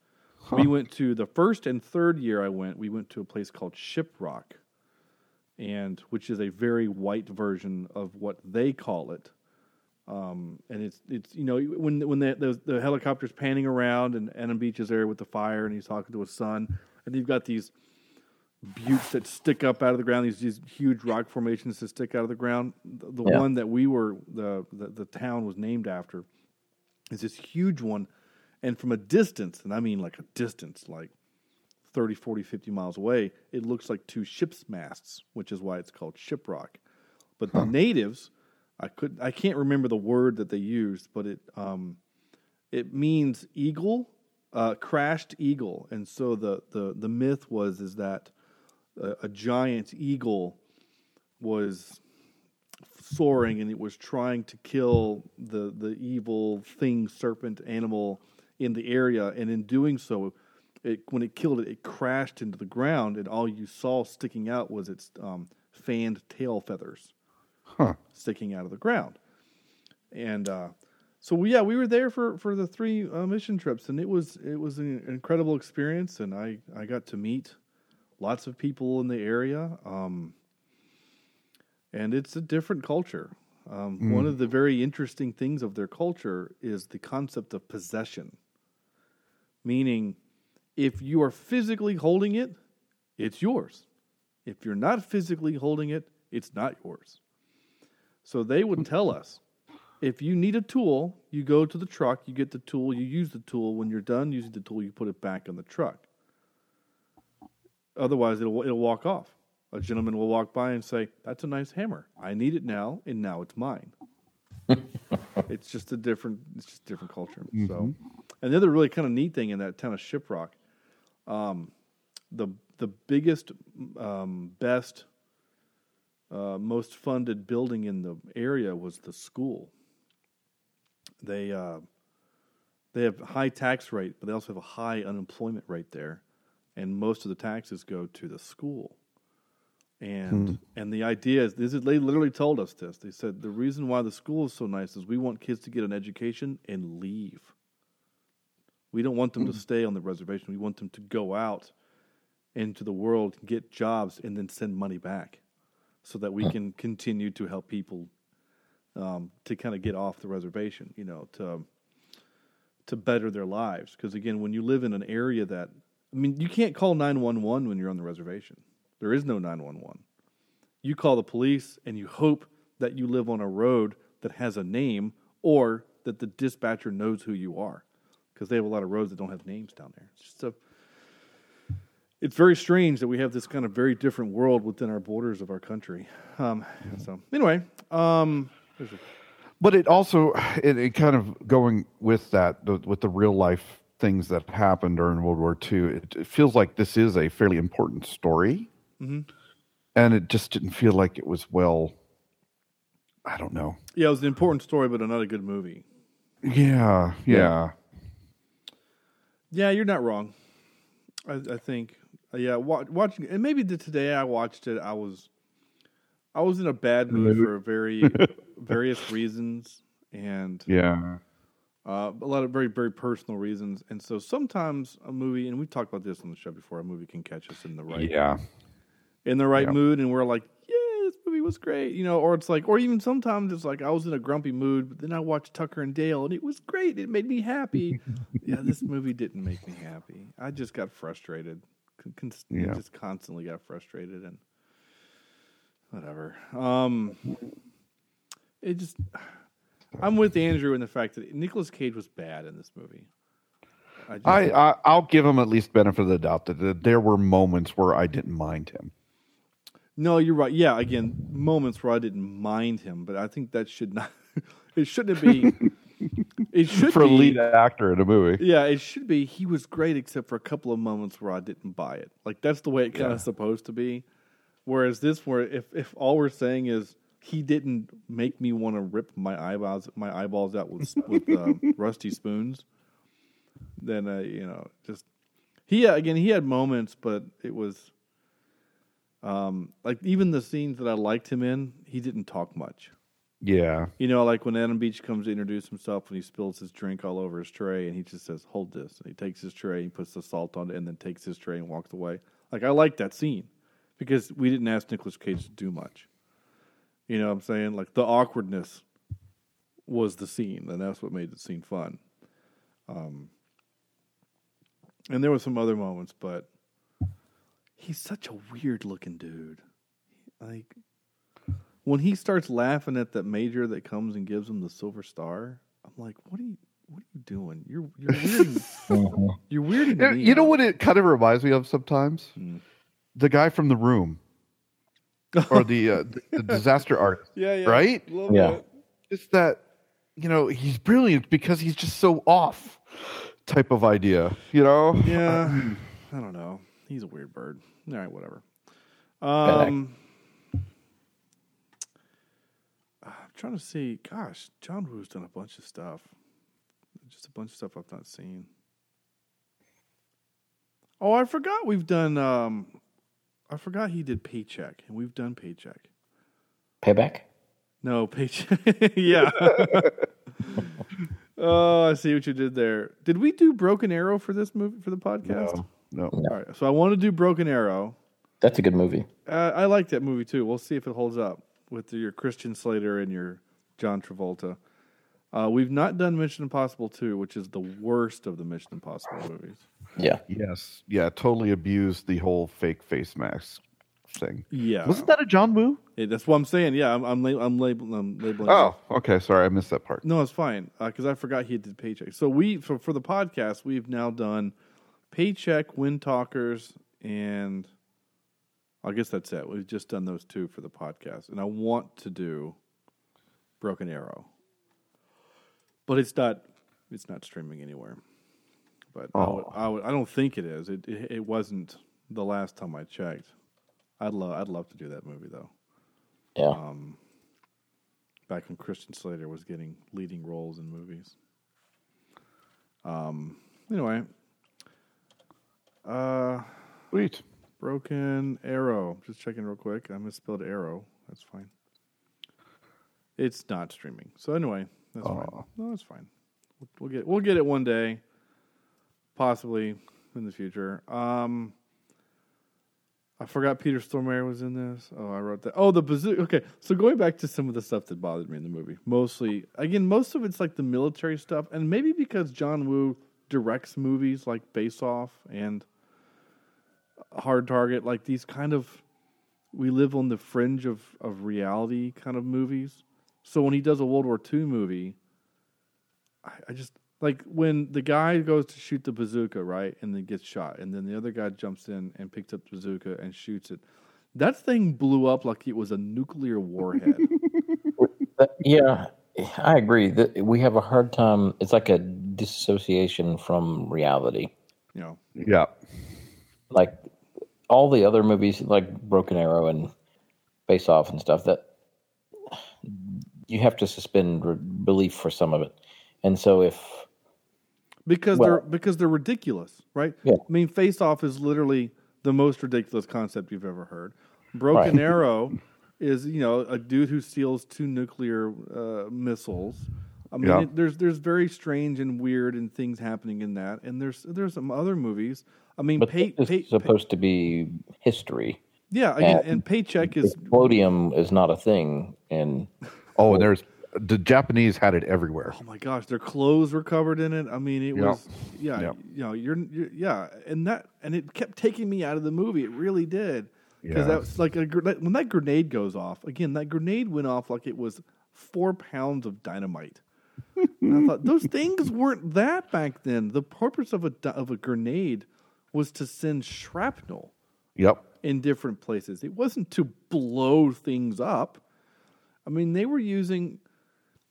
we went to the first and third year I went. We went to a place called Shiprock, and which is a very white version of what they call it. Um, and it's it's you know when when the, the the helicopter's panning around and Adam Beach is there with the fire and he's talking to his son, and you've got these buttes that stick up out of the ground. These these huge rock formations that stick out of the ground. The, the Yeah. one that we were the, the the town was named after is this huge one, and from a distance, and I mean like a distance, like 30, 40, 50 miles away, it looks like two ships' masts, which is why it's called shiprock. But the natives, I could I can't remember the word that they used, but it um, it means eagle, uh, crashed eagle, and so the, the the myth was is that a, a giant eagle was soaring and it was trying to kill the the evil thing serpent animal in the area. And in doing so it when it killed it it crashed into the ground and all you saw sticking out was its um, fanned tail feathers Huh. sticking out of the ground. And uh, so yeah we were there for for the three uh, mission trips and it was it was an incredible experience and i i got to meet lots of people in the area. Um, and it's a different culture. Um, One of the very interesting things of their culture is the concept of possession, meaning if you are physically holding it, it's yours. If you're not physically holding it, it's not yours. So they would tell us if you need a tool, you go to the truck, you get the tool, you use the tool. When you're done using the tool, you put it back on the truck. Otherwise, it'll it'll walk off. A gentleman will walk by and say, "That's a nice hammer. I need it now, and now it's mine." it's just a different. It's just different culture. So, and the other really kind of neat thing in that town of Shiprock, um, the the biggest, um, best, uh, most funded building in the area was the school. They uh, they have high tax rate, but they also have a high unemployment rate there. and most of the taxes go to the school. And and the idea is this is they literally told us this. They said the reason why the school is so nice is we want kids to get an education and leave. We don't want them to stay on the reservation. We want them to go out into the world, get jobs, and then send money back, so that we can continue to help people um, to kind of get off the reservation. You know, to to better their lives. Because again, when you live in an area that, I mean, you can't call 911 when you're on the reservation. There is no 911. You call the police and you hope that you live on a road that has a name or that the dispatcher knows who you are. Because they have a lot of roads that don't have names down there. It's just a, it's very strange that we have this kind of very different world within our borders of our country. Um, so anyway, um, But it also, it, it kind of going with that, the, with the real life things that happened during World War II, it, it feels like this is a fairly important story. Mhm. And it just didn't feel like it was well, I don't know. yeah, it was an important story, but not a good movie. Yeah, yeah. Yeah, you're not wrong. I, I think, yeah, wa- watching, and maybe the, today I watched it. I was, I was in a bad mood for very various reasons, and Yeah. uh, a lot of very very personal reasons. And so sometimes a movie, and we've talked about this on the show before, a movie can catch us in the right Yeah. In the right Yeah. mood, and we're like, yeah, this movie was great, you know. Or it's like, or even sometimes it's like I was in a grumpy mood, but then I watched Tucker and Dale, and it was great. It made me happy. yeah, this movie didn't make me happy. I just got frustrated. Con- Yeah. just constantly got frustrated and whatever. Um, it just. I'm with Andrew in the fact that Nicolas Cage was bad in this movie. I, just, I, I I'll give him at least benefit of the doubt that, that there were moments where I didn't mind him. No, you're right. Yeah, again, moments where I didn't mind him, but I think that should not. It shouldn't be. It should be For be. lead actor in a movie. Yeah, it should be. He was great, except for a couple of moments where I didn't buy it. Like that's the way it kind Yeah. of supposed to be. Whereas this, where if if all we're saying is he didn't make me want to rip my eyeballs my eyeballs out with with uh, rusty spoons, then uh, you know just he again he had moments, but it was um like even the scenes that I liked him in, he didn't talk much. Yeah. You know, like when Adam Beach comes to introduce himself and he spills his drink all over his tray and he just says, Hold this. And he takes his tray, he puts the salt on it, and then takes his tray and walks away. Like, I like that scene because we didn't ask Nicolas Cage to do much. You know what I'm saying? Like, the awkwardness was the scene, and that's what made the scene fun. Um, and there were some other moments, but he's such a weird looking dude. Like, when he starts laughing at that major that comes and gives him the silver star, I'm like, what are you, what are you doing? You're you're weirding, you're weirding You, me. you know out." what it kind of reminds me of sometimes? Hmm. The guy from the room. or the, uh, the, the disaster artist. Yeah, yeah, Right? a Yeah. bit. It's that, you know, he's brilliant because he's just so off type of idea, you know? Yeah, I don't know. He's a weird bird. All right, whatever. Um, I'm trying to see. Gosh, John Woo's done a bunch of stuff. Just a bunch of stuff I've not seen. Oh, I forgot we've done. Um, I forgot he did Paycheck, and we've done Paycheck. Payback. No, Paycheck. yeah. oh, I see what you did there. Did we do Broken Arrow for this movie for the podcast? No, no. All right, so I want to do Broken Arrow. That's a good movie. Uh, I like that movie too. We'll see if it holds up with your Christian Slater and your John Travolta. Uh, we've not done Mission Impossible 2, which is the worst of the Mission Impossible movies. Yeah. Yes. Yeah, totally abused the whole fake face mask thing. Yeah, Wasn't that a John Woo? Yeah, that's what I'm saying. Yeah, I'm I'm, lab- I'm, label- I'm labeling. Oh, okay. Sorry, I missed that part. No, it's fine because I forgot he did Paycheck. So we for for the podcast we've now done Paycheck, Windtalkers, and I guess that's it. We've just done those two for the podcast, and I want to do Broken Arrow, but it's not it's not streaming anywhere. But I, would, I, would, I don't think it is. It, it it wasn't the last time I checked. I'd love I'd love to do that movie though. Yeah. Um, back when Christian Slater was getting leading roles in movies. Um. Anyway. Uh. Sweet. Broken Arrow. Just checking real quick. I misspelled arrow. That's fine. It's not streaming. So anyway, that's fine. No, that's fine. We'll, we'll get we'll get it one day, possibly in the future. Um, I forgot Peter Stormare was in this. Oh, I wrote that. Oh, the bazooka. Okay, so going back to some of the stuff that bothered me in the movie, mostly again, most of it's like the military stuff, and maybe because John Woo directs movies like Face Off and Hard Target, like these kind of we live on the fringe of of reality kind of movies. So when he does a World War II movie, I, I just like when the guy goes to shoot the bazooka, right, and then gets shot, and then the other guy jumps in and picks up the bazooka and shoots it. That thing blew up like it was a nuclear warhead. Yeah, I agree. That we have a hard time. It's like a dissociation from reality. you know, Yeah. Like all the other movies, like Broken Arrow and Face Off and stuff, that you have to suspend re- belief for some of it. And so if because Well- they're because they're ridiculous, right? Yeah. I mean, Face Off is literally the most ridiculous concept you've ever heard. Broken Right. Arrow is you know a dude who steals two nuclear uh, missiles. I mean, Yeah. it, there's there's very strange and weird and things happening in that, and there's there's some other movies. I mean, but pay, this pay, is supposed to be history. yeah, again, and- and paycheck is podium is not a thing, and Oh, and there's the Japanese had it everywhere. Oh my gosh, their clothes were covered in it. I mean, it Yep. was yeah, Yep. you know, you're, you're yeah, and that and it kept taking me out of the movie. It really did because Yeah. that was like a, when that grenade goes off again. That grenade went off like it was four pounds of dynamite. And I thought those things weren't that back then. The purpose of a of a grenade was to send shrapnel Yep. in different places. It wasn't to blow things up. I mean, they were using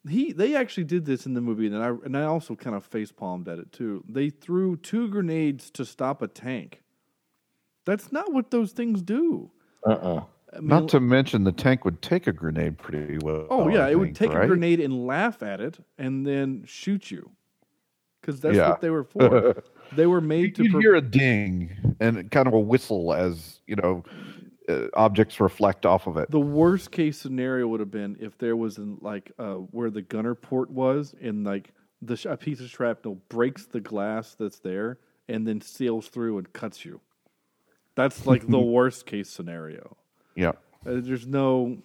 he they actually did this in the movie and I and I also kind of face palmed at it too. They threw two grenades to stop a tank. That's not what those things do. uh-uh. I mean, Not to mention the tank would take a grenade pretty well. oh yeah, I it would take a grenade and laugh at it and then shoot you. Cuz that's Yeah. what they were for. they were made to You'd pre- hear a ding and kind of a whistle as you know uh, objects reflect off of it. The worst case scenario would have been if there was an, like uh, where the gunner port was, and like the sh- a piece of shrapnel breaks the glass that's there, and then sails through and cuts you. That's like the worst case scenario. Yeah. Uh, there's no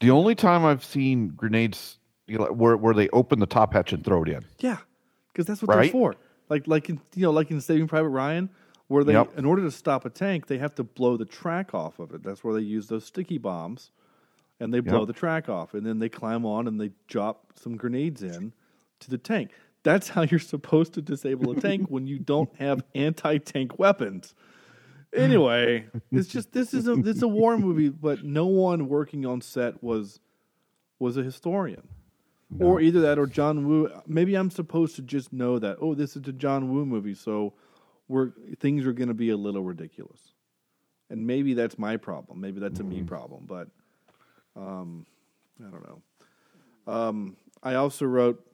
The only time I've seen grenades you know, where where they open the top hatch and throw it in. yeah, because that's what they're for. Like like in you know like in Saving Private Ryan, where they Yep. in order to stop a tank, they have to blow the track off of it. That's where they use those sticky bombs, and they blow Yep. the track off, and then they climb on and they drop some grenades in to the tank. That's how you're supposed to disable a tank when you don't have anti-tank weapons. Anyway, it's just this is a this is a war movie, but no one working on set was was a historian. Or either that or John Woo. Maybe I'm supposed to just know that, oh, this is a John Woo movie, so we're things are going to be a little ridiculous. And maybe that's my problem. Maybe that's a me problem, but um, I don't know. Um, I also wrote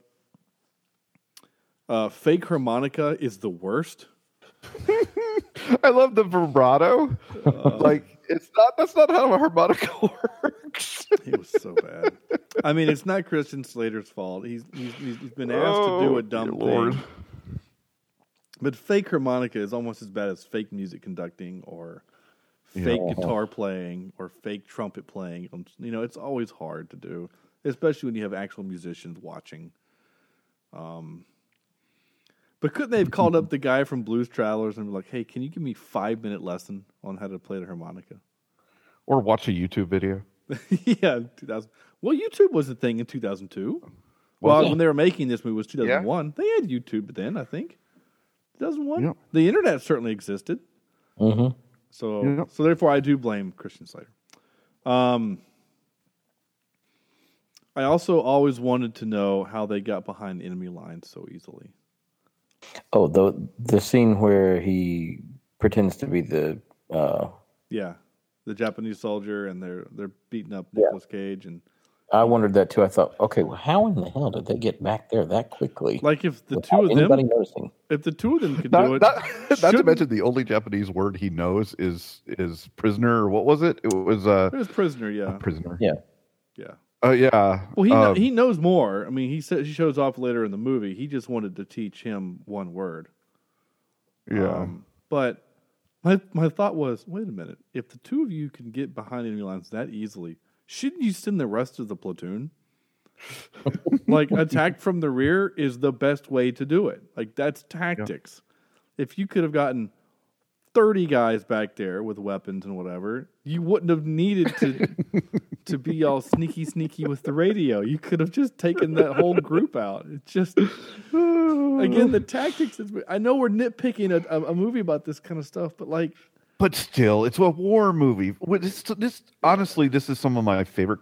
uh, fake harmonica is the worst. I love the vibrato. Uh, like it's not that's not how a harmonica works. It was so bad. I mean, it's not Christian Slater's fault. He's he's, he's he's been asked to do Oh, a dumb dear Lord. thing. But fake harmonica is almost as bad as fake music conducting or fake guitar playing or fake trumpet playing. Um, You know, it's always hard to do, especially when you have actual musicians watching. Um, but couldn't they have called up the guy from Blues Travelers and be like, "Hey, can you give me five minute lesson on how to play the harmonica?" or watch a YouTube video. yeah, 2000. Well, YouTube was a thing in 2002. Well, when they were making this movie was 2001. They had YouTube then, I think. 2001. Yep. The internet certainly existed. hmm So, Yep. so therefore, I do blame Christian Slater. Um, I also always wanted to know how they got behind enemy lines so easily. Oh, the the scene where he pretends to be the uh, Yeah, the Japanese soldier, and they're they're beating up Yeah. Nicolas Cage, and I wondered that too. I thought, okay, well, how in the hell did they get back there that quickly? Like if the two of them, anybody noticing. if the two of them could do Not, it, not, not to mention the only Japanese word he knows is is prisoner. What was it? It was uh, it was prisoner. Yeah, prisoner. Yeah. Yeah. Oh yeah. Well, he Um, he knows more. I mean, he says he shows off later in the movie. He just wanted to teach him one word. yeah. Um, but my my thought was, wait a minute. If the two of you can get behind enemy lines that easily, shouldn't you send the rest of the platoon? like attack from the rear is the best way to do it. Like that's tactics. If you could have gotten thirty guys back there with weapons and whatever, you wouldn't have needed to to be all sneaky sneaky with the radio. You could have just taken that whole group out. It's just again the tactics. Is, I know we're nitpicking a, a, movie about this kind of stuff, but like but still, it's a war movie. This, this honestly, this is some of my favorite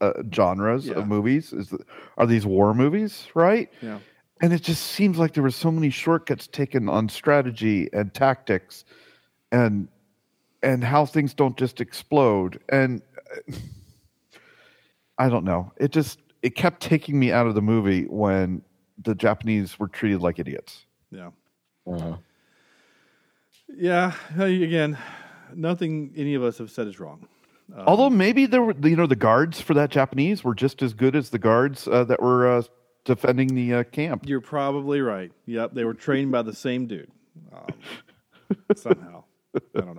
uh, genres Yeah. of movies. Is the, are these war movies, right? Yeah. And it just seems like there were so many shortcuts taken on strategy and tactics, and and how things don't just explode. And uh, I don't know. It just it kept taking me out of the movie when the Japanese were treated like idiots. yeah, Uh-huh. yeah. Again, nothing any of us have said is wrong. Although maybe there were, you know, the guards for that Japanese were just as good as the guards uh, that were uh, defending the uh, camp. You're probably right. Yep, they were trained by the same dude. Um, somehow, I don't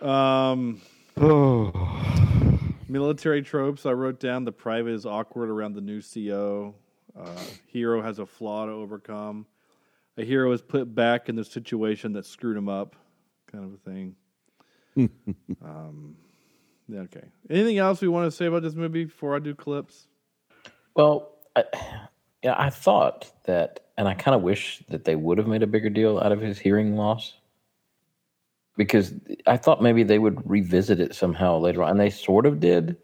know. Um, Oh, military tropes. I wrote down the private is awkward around the new CO. Uh, hero has a flaw to overcome. A hero is put back in the situation that screwed him up, kind of a thing. um, yeah, okay. Anything else we want to say about this movie before I do clips? Well, I, yeah, I thought that, and I kind of wish that they would have made a bigger deal out of his hearing loss, because I thought maybe they would revisit it somehow later on, and they sort of did.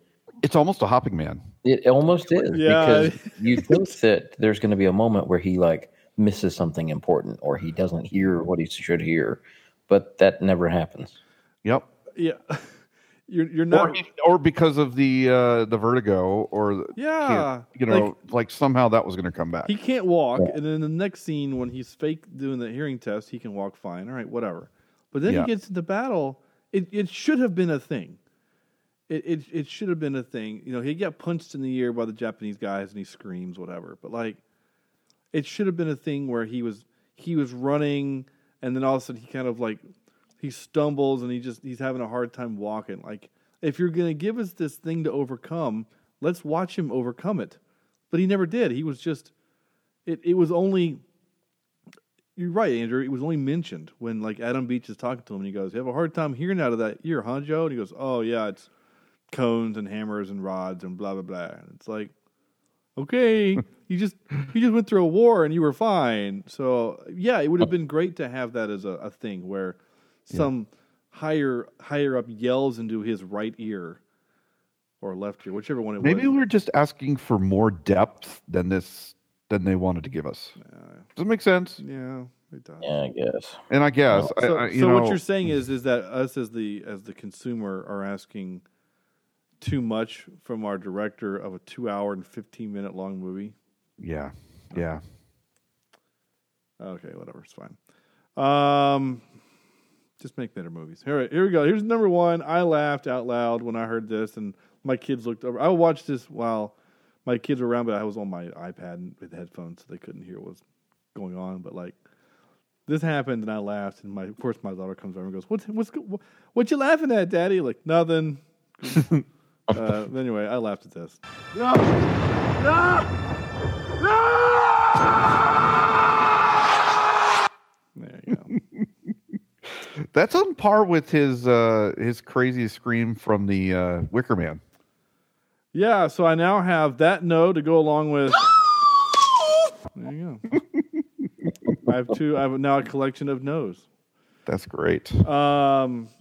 it's almost a hopping man. It almost is Yeah. because you think that there's going to be a moment where he like misses something important or he doesn't hear what he should hear, but that never happens. Yep. Yeah, you're you're Or, not. he- or because of the uh, the vertigo, or Yeah, you know, like, somehow that was going to come back. He can't walk, and then the next scene when he's fake doing the hearing test, he can walk fine. All right, whatever. But then Yeah. he gets into battle. It it should have been a thing. It, it it should have been a thing. You know, he got punched in the ear by the Japanese guys, and he screams, whatever. But like, it should have been a thing where he was he was running, and then all of a sudden he kind of like he stumbles, and he just he's having a hard time walking. Like, if you're gonna give us this thing to overcome, let's watch him overcome it. But he never did. He was just it, it was only you're right, Andrew. It was only mentioned when like Adam Beach is talking to him and he goes, You have a hard time hearing out of that ear, huh, Joe? And he goes, Oh yeah, it's cones and hammers and rods and blah blah blah. And it's like, Okay, you just you just went through a war and you were fine. So yeah, it would have been great to have that as a, a thing where some higher higher up yells into his right ear or left ear, whichever one it Maybe was. we're just asking for more depth than this than they wanted to give us. Does it make sense? Yeah, it does. Yeah, I guess. And I guess I, So, I, you so know, what you're saying is is that us as the as the consumer are asking too much from our director of a two hour and fifteen minute long movie. yeah, yeah. Okay, whatever, it's fine. Um, just make better movies. All right, here we go. Here's number one. I laughed out loud when I heard this, and my kids looked over. I watched this while my kids were around, but I was on my iPad with headphones, so they couldn't hear what was going on. But like, this happened, and I laughed, and my of course my daughter comes over and goes, "What's what's go- what, what you laughing at, Daddy?" Like nothing. uh, anyway, I laughed at this. There you go. That's on par with his uh, his crazy scream from the uh, Wicker Man. Yeah, so I now have that no to go along with. there you go. I have two. I have now a collection of no's. That's great. Um.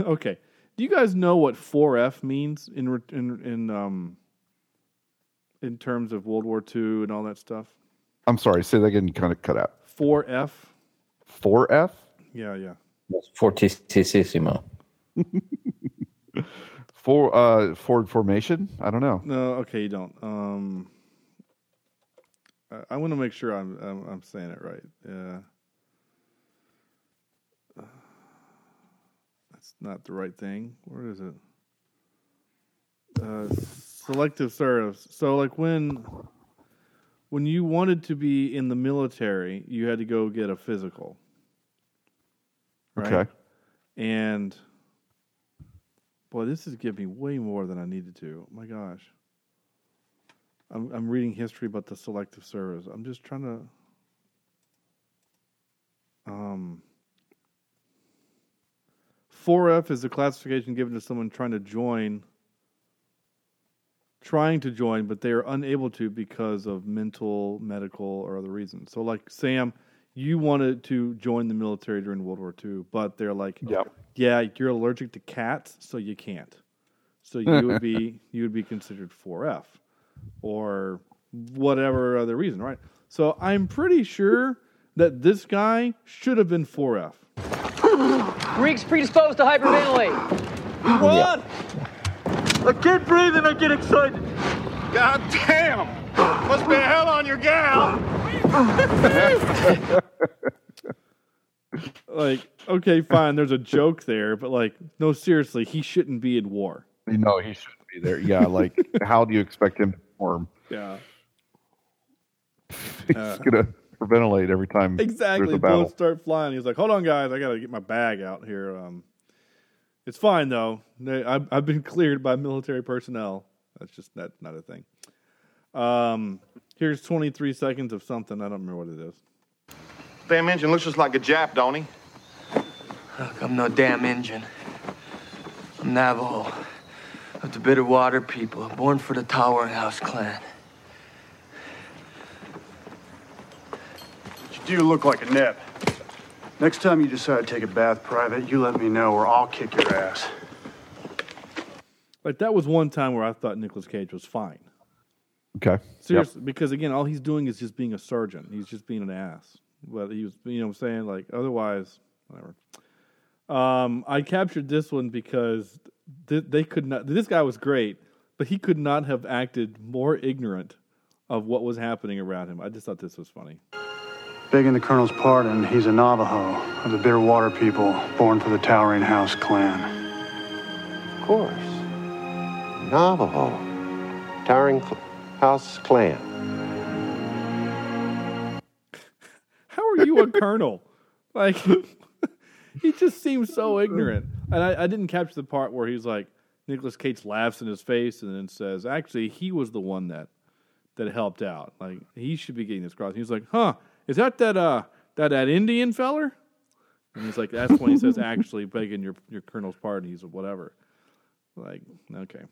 Okay. Do you guys know what 4F means in re- in in um in terms of World War II and all that stuff? I'm sorry. Say that again. You kind of cut out. 4F. Four F. Yeah, yeah. Fortissimo. For uh, forward formation. I don't know. No, okay, you don't. Um, I, I want to make sure I'm, I'm I'm saying it right. Yeah. That's not the right thing. Where is it? Uh, selective service. So, like when when you wanted to be in the military, you had to go get a physical. Right? Okay. And boy, this is giving me way more than I needed to. Oh my gosh. I'm I'm reading history about the selective service. I'm just trying to um 4F is the classification given to someone trying to join trying to join but they are unable to because of mental, medical or other reasons. So like Sam, you wanted to join the military during World War II, but they're like Yep. yeah, you're allergic to cats, so you can't. So you would be you would be considered 4F or whatever other reason, right? So I'm pretty sure that this guy should have been 4F. Greeks predisposed to hyperventilate. What? I can't breathe and I get excited. God damn! Must be hell on your gal. Like, okay, fine, there's a joke there, but like, no, seriously, he shouldn't be in war. Know he shouldn't be there. Yeah, like how do you expect him to perform? Yeah. He's Uh, gonna ventilate every time Exactly. Bullets start flying. He's like, "Hold on, guys, I gotta get my bag out here." Um, it's fine though. They, I've, I've been cleared by military personnel. That's just that's not a thing. Um, here's 23 seconds of something. I don't remember what it is. Damn engine looks just like a Jap, don't he? Look, I'm no damn engine. I'm Navajo. Of the Bitterwater people, born for the Tower House clan. But You do look like a nip. Next time you decide to take a bath private, you let me know or I'll kick your ass. Like that was one time where I thought Nicolas Cage was fine. Okay. Seriously, because again, all he's doing is just being a surgeon. He's just being an ass. But he was, you know, what I'm saying like otherwise, whatever. Um, I captured this one because th- they could not. This guy was great, but he could not have acted more ignorant of what was happening around him. I just thought this was funny. Begging the Colonel's pardon, he's a Navajo of the Bitterwater people, born for the Towering House clan. Of course. Navajo. Towering Cl- House clan. How are you a colonel? Like, he just seems so ignorant. And I, I didn't catch the part where he's like, Nicolas Cage laughs in his face and then says, actually, he was the one that that helped out. Like, he should be getting this cross. He's like, huh, is that that, uh, that, that Indian feller? And he's like, that's when he says, actually, begging your, your colonel's pardon. He's whatever. Like, okay.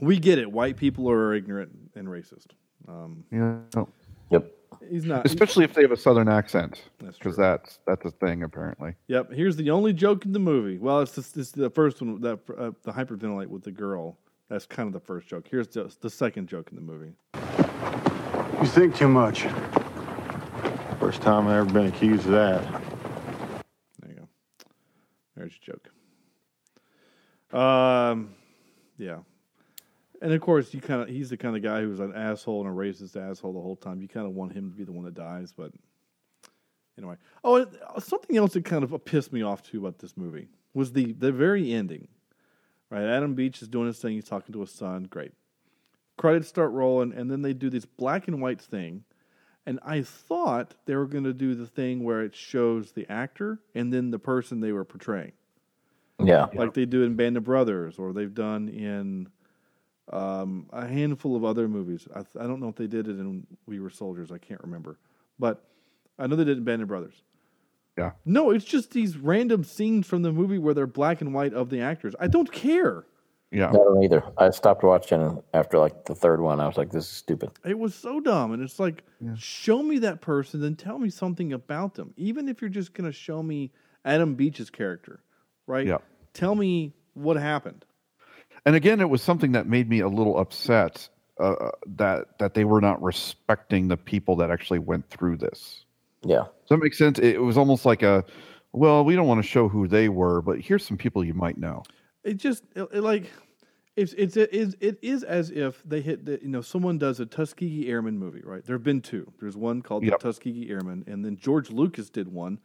We get it. White people are ignorant and racist. Um, Yeah. Yep. he's not. Especially if they have a southern accent, That's because that's that's a thing apparently. Yep. Here's the only joke in the movie. Well, it's this, this the first one that uh, the hyperventilate with the girl. That's kind of the first joke. Here's the, the second joke in the movie. You think too much. First time I've ever been accused of that. There you go. There's your joke. Um, yeah. And of course, you kind of he's the kind of guy who's an asshole and a racist asshole the whole time. You kind of want him to be the one that dies, but anyway. Oh, uh, something else that kind of pissed me off too about this movie was the the very ending. Right, Adam Beach is doing his thing. He's talking to his son. Great. Credits start rolling, and then they do this black and white thing. And I thought they were going to do the thing where it shows the actor and then the person they were portraying Yeah. like they do in Band of Brothers, or they've done in um, a handful of other movies. I, th- I don't know if they did it in We Were Soldiers. I can't remember, but I know they did it in Band of Brothers. Yeah. No, it's just these random scenes from the movie where they're black and white of the actors. I don't care. Yeah. I don't either. I stopped watching after like the third one. I was like, this is stupid. It was so dumb, and it's like, show me that person, then tell me something about them. Even if you're just going to show me Adam Beach's character, right? Yeah. Tell me what happened. And again, it was something that made me a little upset uh, that that they were not respecting the people that actually went through this. Yeah. Does that make sense? It was almost like a, well, we don't want to show who they were, but here's some people you might know. it just it, it, like It's it's it is it is as if they hit the, you know someone does a Tuskegee Airmen movie, right? There have been two. There's one called Yep. the Tuskegee Airmen, and then George Lucas did one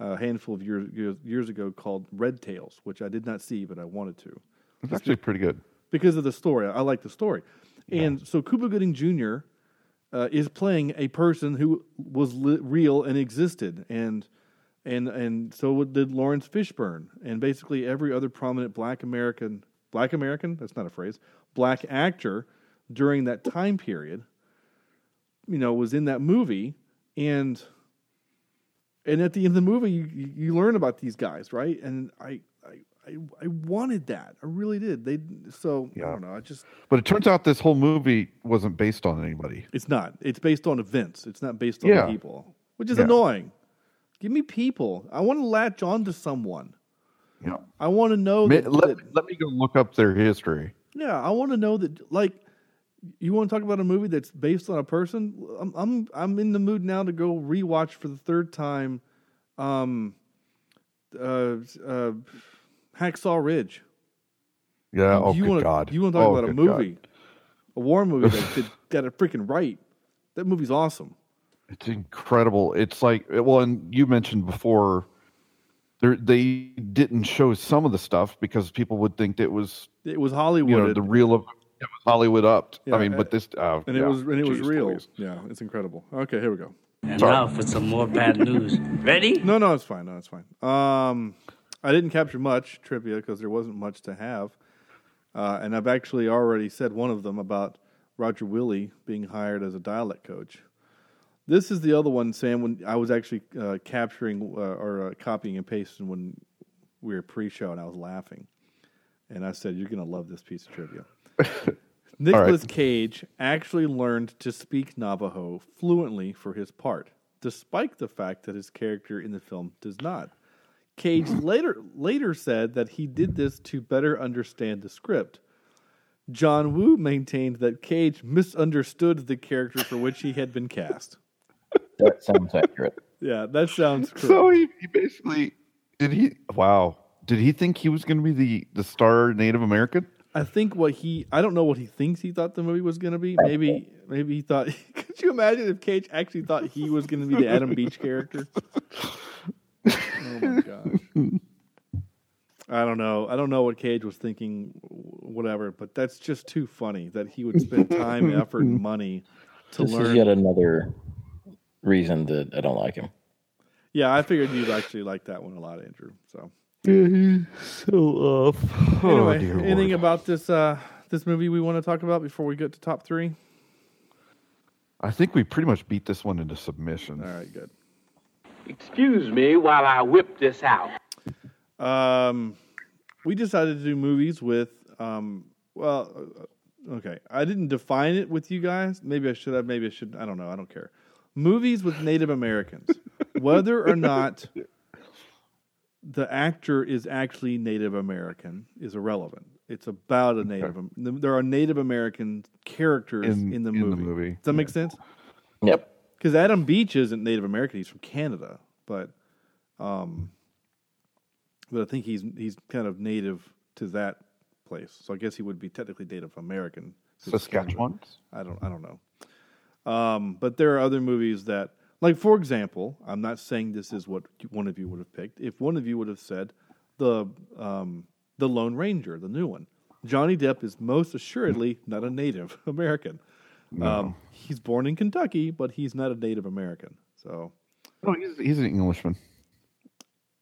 a handful of years years, years ago called Red Tails, which I did not see, but I wanted to It's actually pretty good. because of the story. I like the story, and so Cuba Gooding Jr. Uh, is playing a person who was li- real and existed, and and and so did Laurence Fishburne, and basically every other prominent Black American, Black American, that's not a phrase, Black actor during that time period, you know, was in that movie, and and at the end of the movie, you, you learn about these guys, right? And I, I, I, wanted that. I really did. They so I don't know. I just But it turns out this whole movie wasn't based on anybody. it's not. It's based on events. It's not based on Yeah. people, which is Yeah. annoying. Give me people. I want to latch on to someone. Yeah. I want to know Ma- that, let, that- let me go look up their history. yeah, I want to know that like you want to talk about a movie that's based on a person? I'm I'm I'm in the mood now to go rewatch for the third time um uh uh Hacksaw Ridge. Yeah. Oh, you good wanna, God. You want to talk Oh, about a good God. movie, a war movie that did, got it freaking right? That movie's awesome. It's incredible. It's like well, and you mentioned before, they they didn't show some of the stuff because people would think it was It was Hollywood. you know the real of it was Hollywood up. Yeah, I mean, uh, but this uh, and it was and it was real. Louise. Yeah, it's incredible. Okay, here we go. And now for some more bad news. Ready? No, no, it's fine. No, it's fine. Um, I didn't capture much trivia because there wasn't much to have, uh, and I've actually already said one of them about Roger Willie being hired as a dialect coach. This is the other one, Sam. When I was actually uh, capturing uh, or uh, copying and pasting when we were pre-show, and I was laughing, and I said, "You're going to love this piece of trivia." Nicolas Cage actually learned to speak Navajo fluently for his part, despite the fact that his character in the film does not. Cage later later said that he did this to better understand the script. John Woo maintained that Cage misunderstood the character for which he had been cast. That sounds accurate. Yeah, that sounds correct. So he, he basically did he? Wow. Did he think he was going to be the the star Native American? I think what he I don't know what he thinks he thought the movie was going to be. Maybe maybe he thought could you imagine if Cage actually thought he was going to be the Adam Beach character? Oh my gosh. I don't know. I don't know what Cage was thinking whatever, but that's just too funny that he would spend time, effort, and money to This learn. is yet another reason that I don't like him. yeah, I figured you'd actually like that one a lot, Andrew. So so off. anyway, oh, dear anything Lord. about this uh this movie we want to talk about before we get to top 3? I think we pretty much beat this one into submission. All right, good. Excuse me while I whip this out. Um, we decided to do movies with um. Well, uh, okay. I didn't define it with you guys. Maybe I should have. Maybe I should. I don't know. I don't care. Movies with Native Americans, whether or not the actor is actually Native American, is irrelevant. It's about a Native. There are Native American characters in, In- the in the movie. movie, Does that make sense? Yep. Because Adam Beach isn't Native American; he's from Canada, but, um, but I think he's he's kind of native to that place. So I guess he would be technically Native American. since it's Canada. Saskatchewan? I don't I don't know. Um, but there are other movies that, like for example, I'm not saying this is what one of you would have picked. If one of you would have said the um, the Lone Ranger, the new one, Johnny Depp is most assuredly not a Native American. Um, he's born in Kentucky, but he's not a Native American. So, No, he's, he's an Englishman.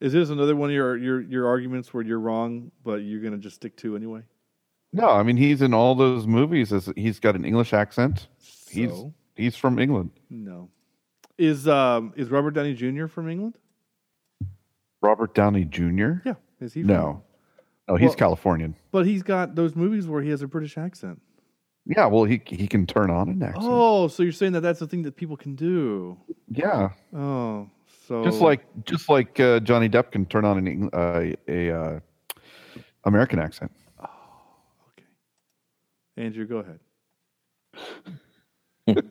is this another one of your your your arguments where you're wrong, but you're going to just stick to anyway? No, I mean he's in all those movies. As he's got an English accent. He's So? he's from England. No. Is um is Robert Downey Jr. from England? Robert Downey Jr. Yeah, is he? From, No, no, he's Well- Californian. But he's got those movies where he has a British accent. Yeah, well, he he can turn on an accent. Oh, so you're saying that that's the thing that people can do? Yeah, Oh, so just like just like uh, Johnny Depp can turn on an uh, a uh, American accent. Oh, okay. Andrew, go ahead.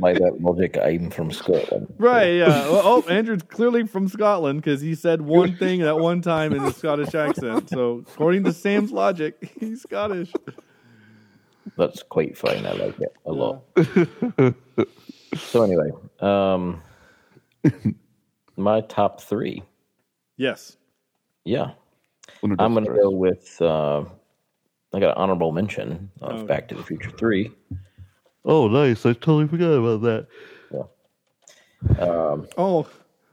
by that logic, I'm from Scotland. Right, yeah. Well, oh, Andrew's clearly from Scotland because he said one thing at one time in a Scottish accent. So, according to Sam's logic, he's Scottish. That's quite fine. I like it a lot. so anyway, um, my top three. Yes. Yeah. Winner I'm going to go with. Uh, I got an honorable mention of Oh. Back to the Future Three. Oh, nice! I totally forgot about that. Um, Oh,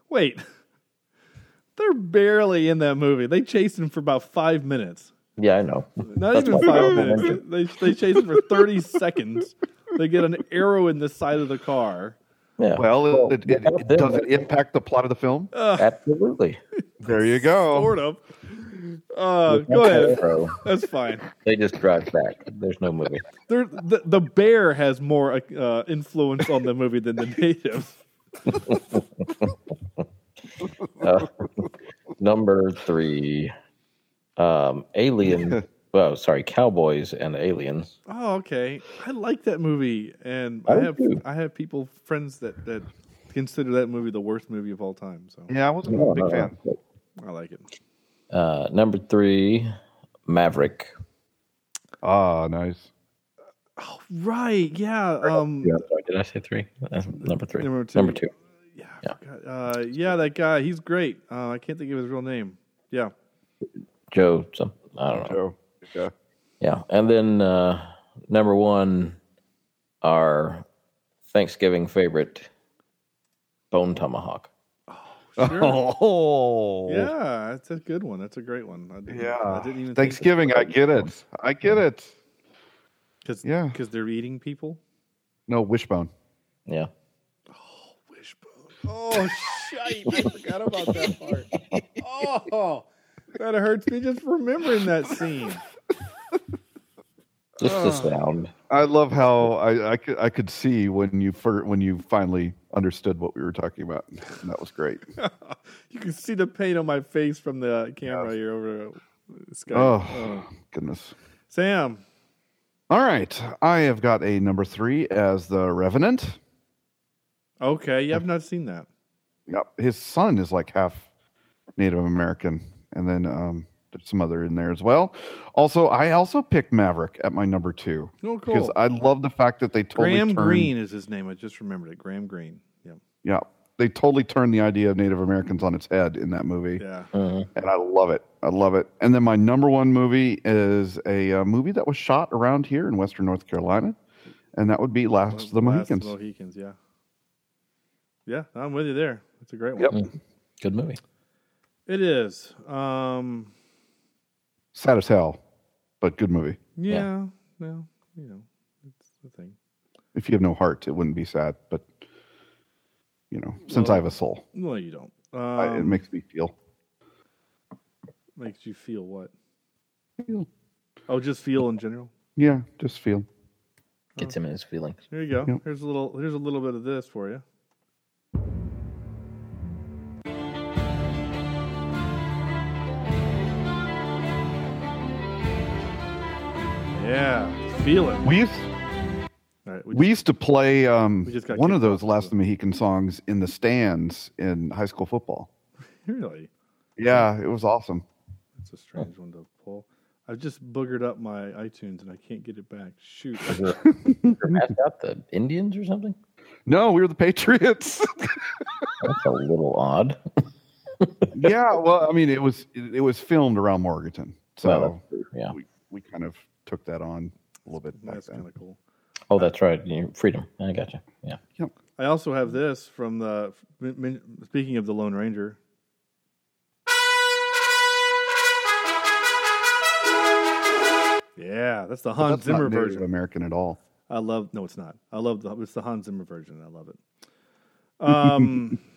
wait. They're barely in that movie. They chased him for about five minutes. Yeah, I know. Not That's even five minutes. They they chase him for thirty seconds. They get an arrow in the side of the car. Yeah. Well, it, it, yeah, it, does it impact the plot of the film? Absolutely. There you go. Sort of. Uh, go ahead. arrow, That's fine. They just drive back. There's no movie. They're, the the bear has more uh, influence on the movie than the native. Uh, number three, um, Alien. well, sorry, Cowboys and Aliens. Oh, okay. I like that movie, and I I have too. I have people friends that that consider that movie the worst movie of all time. So Yeah, I wasn't No, a big no, fan. no. I like it. Uh, number three, Maverick. Ah, nice. Oh, Right? Yeah. Um. Yeah, sorry, did I say three? Uh, number three. Number two. Number two. Uh, yeah, that guy. He's great. Uh, I can't think of his real name. Yeah. Joe. Some I don't know. Joe. Yeah. Yeah, and then uh, number one, our Thanksgiving favorite, Bone Tomahawk. Sure. Oh, Yeah, that's a good one. That's a great one. I didn't, yeah. I didn't even Thanksgiving, I get it. I get it. because Yeah. because they're eating people. No, Wishbone. Yeah. Oh, wishbone. Oh shite! I forgot about that part. Oh, that hurts me just remembering that scene. Just the Oh. sound. I love how I, I could I could see when you fir- when you finally understood what we were talking about. And that was great. You can see the pain on my face from the camera here over the sky. Oh, goodness. Sam. All right, I have got a number three as the Revenant. Okay, you have not seen that. Yep, his son is like half Native American, and then um, there's some other in there as well. Also, I also picked Maverick at my number two Oh, cool. because I love the fact that they totally Graham turned, Greene is his name. I just remembered it. Graham Greene. Yeah. Yeah, they totally turned the idea of Native Americans on its head in that movie. Yeah. and I love it. I love it. And then my number one movie is a uh, movie that was shot around here in Western North Carolina, and that would be Last of the Last Mohicans. Mohicans. Yeah. Yeah, I'm with you there. It's a great one. Yep. Good movie. It is. Um, Sad as hell, but good movie. yeah, Well, you know, it's the thing. If you have no heart, it wouldn't be sad. But you know, since I have a soul, Well, you don't. Um, I, it makes me feel. makes you feel what? Feel. Oh, just feel in general. Yeah, just feel. Gets him in his feelings. Here you go. Yep. Here's a little. Here's a little bit of this for you. Yeah, feel it. We used, All right, we used to play um, we just got one of those Last of the Mohican songs in the stands in high school football. really. Yeah, it was awesome. That's a strange one to pull. I've just boogered up my iTunes and I can't get it back. Shoot. Is your, is the Indians or something? No, we were the Patriots. That's a little odd. yeah, well, I mean, it was it, it was filmed around Morganton, so Well, yeah. we, we kind of took that on a little bit back That's kind of cool. Oh, that's right. You- Freedom. I got you. Yeah. Yep. I also have this from the. min- min- Speaking of the Lone Ranger. Yeah, that's the Hans that's Zimmer Native version. American at all. I love. No, it's not. I love the. It's the Hans Zimmer version. I love it. Um.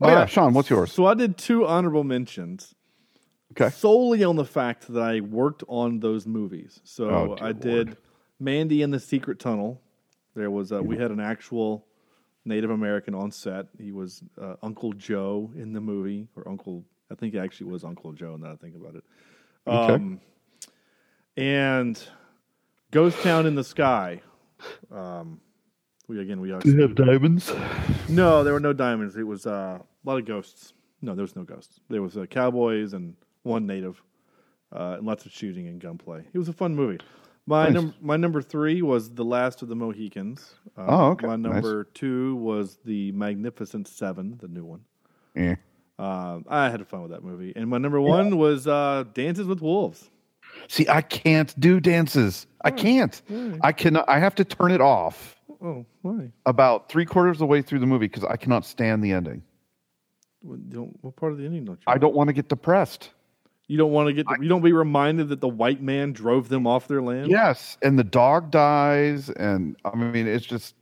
Oh, yeah, Sean, what's yours? So I did two honorable mentions. Okay. Solely on the fact that I worked on those movies. So Oh, I did Mandie and the Secret Tunnel. There was a, we had an actual Native American on set. He was uh, Uncle Joe in the movie, or Uncle. I think he actually was Uncle Joe. Now that I think about it. Okay. Um, and Ghost Town in the Sky, um, We again we Did it have diamonds? No, there were no diamonds. It was uh, a lot of ghosts. No, there was no ghosts. There was uh, cowboys and one native, uh, and lots of shooting and gunplay. It was a fun movie. My Nice. num- my number three was The Last of the Mohicans. Uh, Oh, okay. My Nice. number two was The Magnificent Seven, the new one. Yeah. Uh, I had fun with that movie. And my number one was uh, Dances with Wolves. See, I can't do dances. I can't. I cannot. I have to turn it off Oh, why? about three quarters of the way through the movie because I cannot stand the ending. What, don't, what part of the ending don't you? I don't want to get depressed. You don't want to get. you don't be reminded that the white man drove them off their land. Yes, and the dog dies, and I mean, it's just,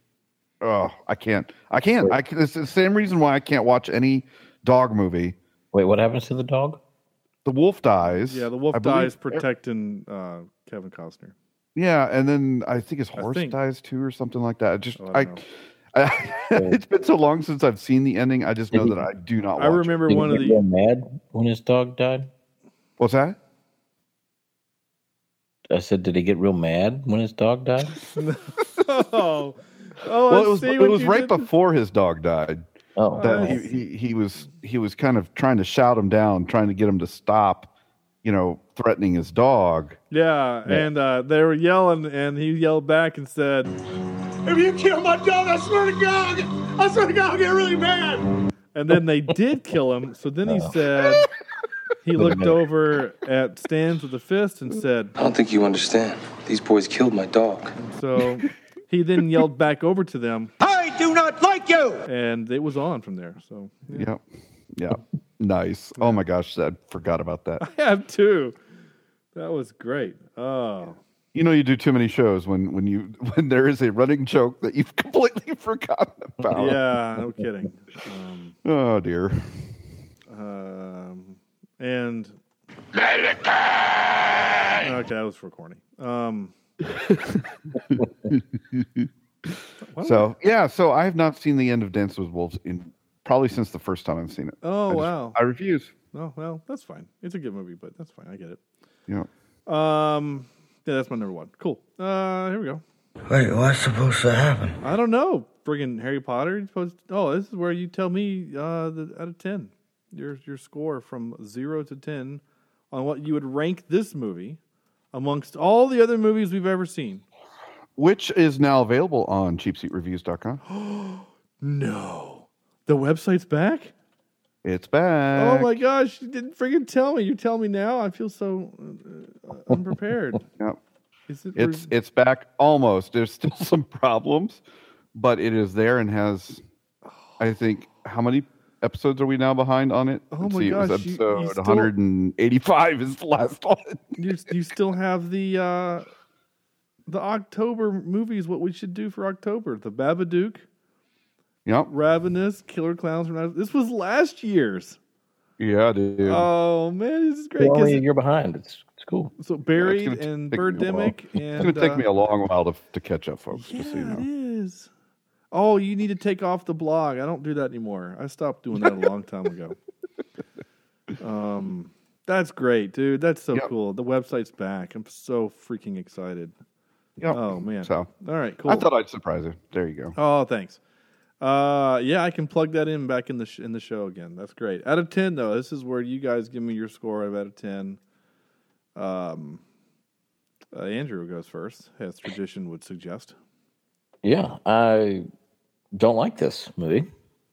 oh, I can't. I can't. I it's the same reason why I can't watch any dog movie. Wait, what happens to the dog? The wolf dies. Yeah, the wolf I believe- dies protecting uh, Kevin Costner. Yeah, and then I think his horse think. dies too, or something like that. Just oh, I. I it's been so long since I've seen the ending. I just know that I do not. Watch I remember it. one of Did he the. get mad when his dog died? What's that? I said, did he get real mad when his dog died? oh, oh, well, it was see it was you right did. before his dog died. Oh, that he, he he was he was kind of trying to shout him down, trying to get him to stop, you know, threatening his dog. Yeah, and uh, they were yelling, and he yelled back and said, If you kill my dog, I swear to God, I swear to God, I'll get really mad. and then they did kill him. So then he said, he looked over at Stans with a fist and said, I don't think you understand. These boys killed my dog. so he then yelled back over to them, I do not like you. and it was on from there. So Yep. Yeah. Nice. Oh my gosh, I forgot about that. I have two. That was great. Oh, You know, you do too many shows when when you when there is a running joke that you've completely forgotten about. yeah, no kidding. Um, Oh dear. um, and okay, that was for corny. Um, So yeah, so I have not seen the end of Dance with Wolves in probably since the first time I've seen it. Oh I just- wow! I refuse. Oh well, that's fine. It's a good movie, but that's fine. I get it. Yeah. Um, yeah, that's my number one. Cool. Uh, here we go. Wait, what's supposed to happen? I don't know. Friggin' Harry Potter. You're supposed. oh, this is where you tell me uh, the out of ten, your your score from zero to ten on what you would rank this movie amongst all the other movies we've ever seen. Which is now available on cheapseatreviews.com. No, the website's back. It's back. Oh my gosh! You didn't friggin' tell me. You tell me now. I feel so uh, unprepared. Yep. Is it? It's it's back almost. There's still some problems, but it is there and has I think how many episodes are we now behind on it? Oh Let's my see, it was gosh, you- you episode still- 185 is the last one. you, you still have the uh, the October movies. What we should do for October? The Babadook, Yep. Ravenous, Killer Clowns from Outer- This was last year's. Yeah, dude. Oh man, this is great. You're 'cause only a year behind. It's it's cool. so buried Yeah, and take me a. Birdemic and It's going to take uh, me a long while to, to catch up, folks. just so you Yeah, it know. is. Oh, you need to take off the blog. I don't do that anymore. I stopped doing that a long time ago. Um, that's great, dude. That's so cool. The website's back. I'm so freaking excited. Yep. Oh man. So, all right, cool. I thought I'd surprise you. There you go. Oh, thanks. Uh, yeah, I can plug that in back in the sh- in the show again. That's great. Out of ten, though, this is where you guys give me your score of out of ten. Um, uh, Andrew goes first, as tradition would suggest. Yeah, I don't like this movie.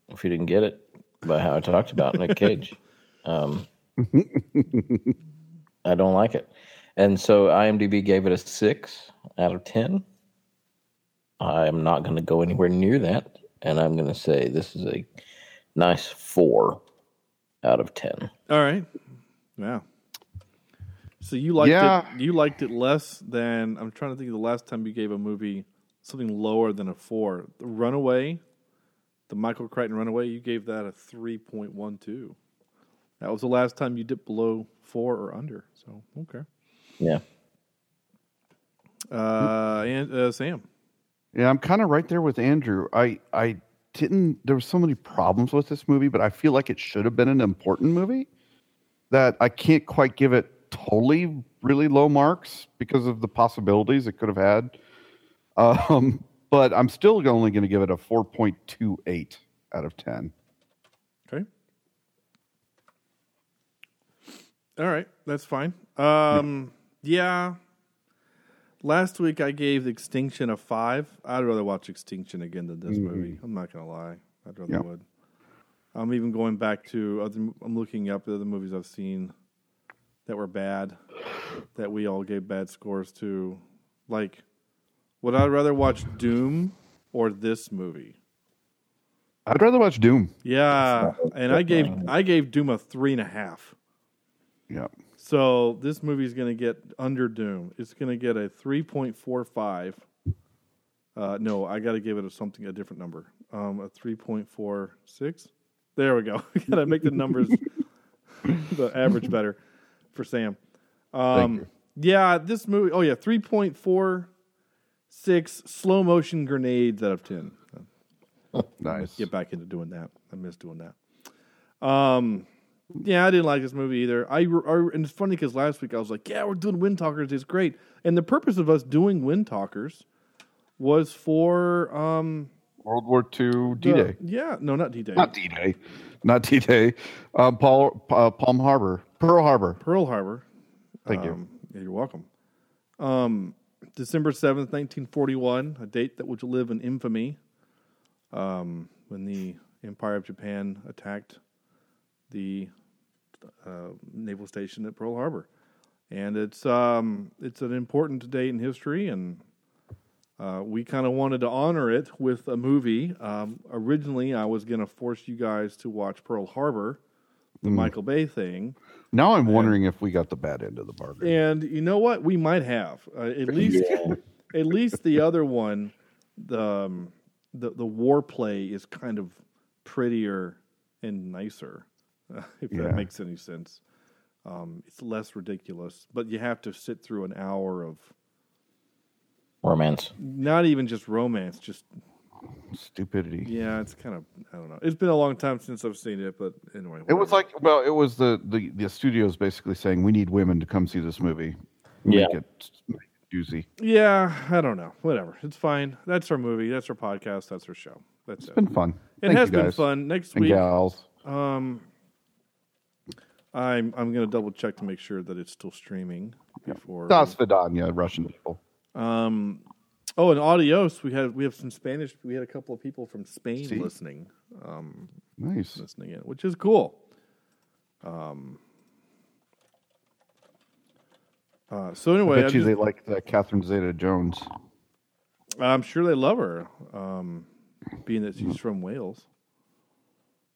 If you didn't get it by how I talked about Nick Cage, um, I don't like it. And so IMDb gave it a six out of ten. I am not going to go anywhere near that, and I'm going to say this is a nice four out of ten. All right. Wow. So you liked Yeah. it? You liked it less than I'm trying to think of the last time you gave a movie something lower than a four. The Runaway, the Michael Crichton Runaway, you gave that a three point one two. That was the last time you dipped below four or under. So okay. Yeah. Uh, and uh, Sam. Yeah, I'm kind of right there with Andrew. I I didn't. There were so many problems with this movie, but I feel like it should have been an important movie. That I can't quite give it totally really low marks because of the possibilities it could have had. Um, but I'm still only going to give it a 4.28 out of 10. Okay. All right, that's fine. Um, yeah. Last week I gave Extinction a five. I'd rather watch Extinction again than this Mhm. movie. I'm not gonna lie. I'd rather Yeah. would. I'm even going back to other. I'm looking up the other movies I've seen that were bad, that we all gave bad scores to. Like, would I rather watch Doom or this movie? I'd rather watch Doom. Yeah, and I gave I gave Doom a three and a half. Yeah. So this movie is going to get under Doom. It's going to get a three point four five. Uh, no, I got to give it a something a different number. Um, a three point four six. There we go. got to make the numbers the average better for Sam. Um, yeah, this movie. Oh yeah, three point four six slow motion grenades out of ten. Nice. Get back into doing that. I miss doing that. Um, yeah, I didn't like this movie either. I, I and it's funny because last week I was like, "Yeah, we're doing Windtalkers. It's great." And the purpose of us doing Windtalkers was for um, World War II D-Day. yeah, no, not D Day. Not D-Day. Not D-Day. Um, Paul, uh, Palm Harbor. Pearl Harbor. Pearl Harbor. Thank you. Um, yeah, you're welcome. Um, December seventh, nineteen forty-one, a date that would live in infamy. Um, when the Empire of Japan attacked the uh, naval station at Pearl Harbor, and it's um, it's an important date in history, and uh, we kind of wanted to honor it with a movie. Um, originally, I was going to force you guys to watch Pearl Harbor, the Mm. Michael Bay thing. Now I'm wondering if we got the bad end of the bargain. And you know what? We might have uh, at least Yeah. at least the other one, the um, the the war play is kind of prettier and nicer, uh, if Yeah. that makes any sense. Um, it's less ridiculous, but you have to sit through an hour of Romance. not even just romance, just Stupidity. yeah. It's kind of I don't know. It's been a long time since I've seen it, but anyway, It was like, well, it was the, the, the studios basically saying, we need women to come see this movie. Yeah. Make it, make it juicy. yeah. I don't know. Whatever. It's fine. That's our movie. That's our podcast. That's our show. That's It's it. been fun. It Thank has you been fun. Next And week, gals. Um, I'm I'm gonna double check to make sure that it's still streaming before. Das Vidanya, Russian people. Um, oh, and adios. We had we have some Spanish. We had a couple of people from Spain See? listening. Um, Nice. listening in, which is cool. Um. Uh, so anyway, I I'm bet you just- they like the Catherine Zeta Jones. I'm sure they love her, um, being that she's from Wales.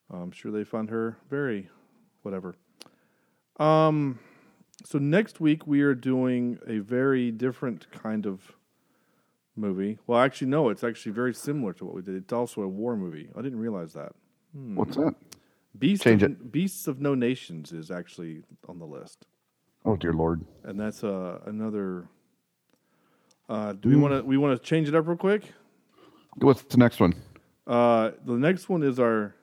I'm sure they find her very, whatever. Um, so next week we are doing a very different kind of movie. Well, actually, no, it's actually very similar to what we did. It's also a war movie. I didn't realize that. Hmm. What's that? Beast Change of, Beasts of No Nations is actually on the list, Oh, dear Lord. and that's uh, another. Uh, do we Hmm. want to we want to change it up real quick? What's the next one? Uh, the next one is our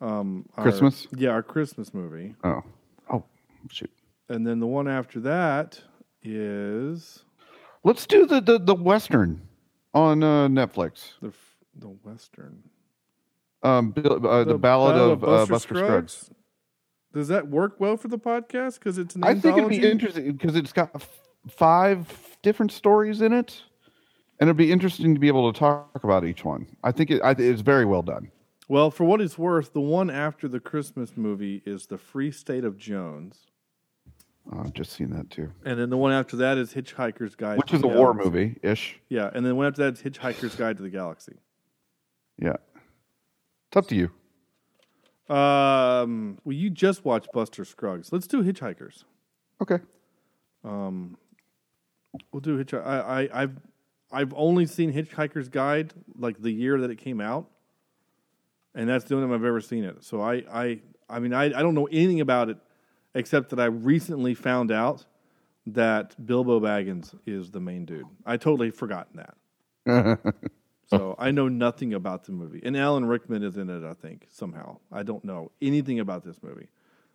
um our- Christmas? yeah, our Christmas movie, Oh. Oh, shoot. and then the one after that is Let's do the, the, the Western on uh, Netflix. the f- the western. Um, Bill- uh, the, Ballad of, uh, Buster Scruggs. Does that work well for the podcast? Because it's an I think it'd be interesting because it's got f- five different stories in it, and it'd be interesting to be able to talk about each one. I think it, I, it's very well done. Well, for what it's worth, the one after the Christmas movie is the Free State of Jones, Oh, I've just seen that too, and then the one after that is Hitchhiker's Guide, which is a war movie ish. Yeah, and then the one after that is Hitchhiker's Guide to the Galaxy. Yeah, it's up to you. Um, well, you just watched Buster Scruggs. Let's do Hitchhikers. Okay. Um, we'll do Hitch. I, I, I've, I've only seen Hitchhiker's Guide like the year that it came out, and that's the only time I've ever seen it. So I, I, I mean, I, I don't know anything about it except that I recently found out that Bilbo Baggins is the main dude. I totally forgotten that. So I know nothing about the movie, and Alan Rickman is in it. I think somehow I don't know anything about this movie.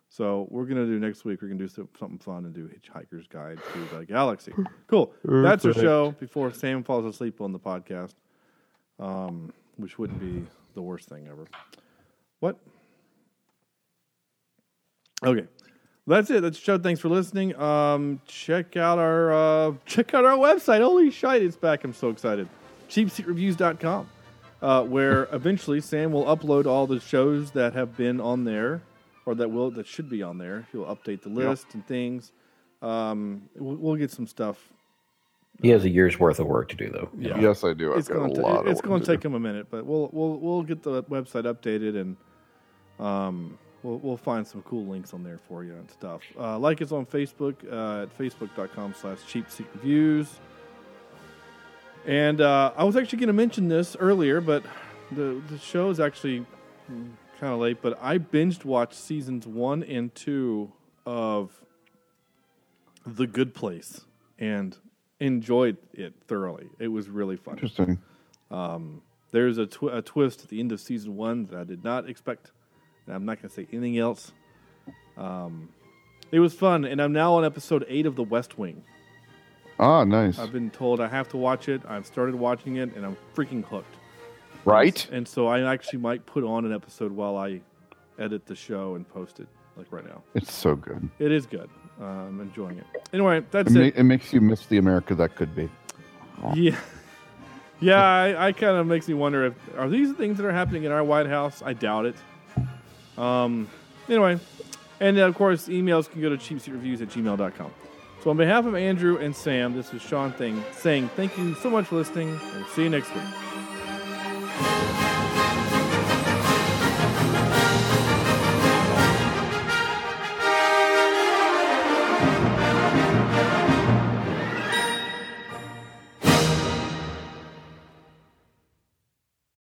So we're gonna do next week. We're gonna do some, something fun and do Hitchhiker's Guide to the Galaxy. Cool. That's our show before Sam falls asleep on the podcast, um, which wouldn't be the worst thing ever. What? Okay, that's it. That's the show. Thanks for listening. Um, check out our uh, check out our website. Holy shit, it's back! I'm so excited. CheapSeatReviews.com, uh, where eventually Sam will upload all the shows that have been on there, or that will that should be on there. He'll update the list and things. Um, we'll, we'll get some stuff. He has a year's worth of work to do, though. Yeah. Yes, I do. I've it's got going a to lot it's going to to take do. him a minute, but we'll we'll we'll get the website updated and um we'll we'll find some cool links on there for you and stuff. Uh, like us on Facebook uh, at facebook.com slash cheap seat reviews. And uh, I was actually going to mention this earlier, but the the show is actually kind of late. But I binged watched seasons one and two of The Good Place and enjoyed it thoroughly. It was really fun. Interesting. Um, there's a, tw- a twist at the end of season one that I did not expect, and I'm not going to say anything else. Um, it was fun, and I'm now on episode eight of The West Wing. Ah, nice. I've been told I have to watch it. I've started watching it, and I'm freaking hooked. Right? And so I actually might put on an episode while I edit the show and post it, like right now. It's so good. It is good. Uh, I'm enjoying it. Anyway, that's it, it. ma- it makes you miss the America that could be. Yeah. Yeah, I, I kind of makes me wonder if are these things that are happening in our White House? I doubt it. Um, anyway, and of course, emails can go to cheapseatreviews at gmail.com. So on behalf of Andrew and Sam, this is Sean Thing saying thank you so much for listening, and see you next week.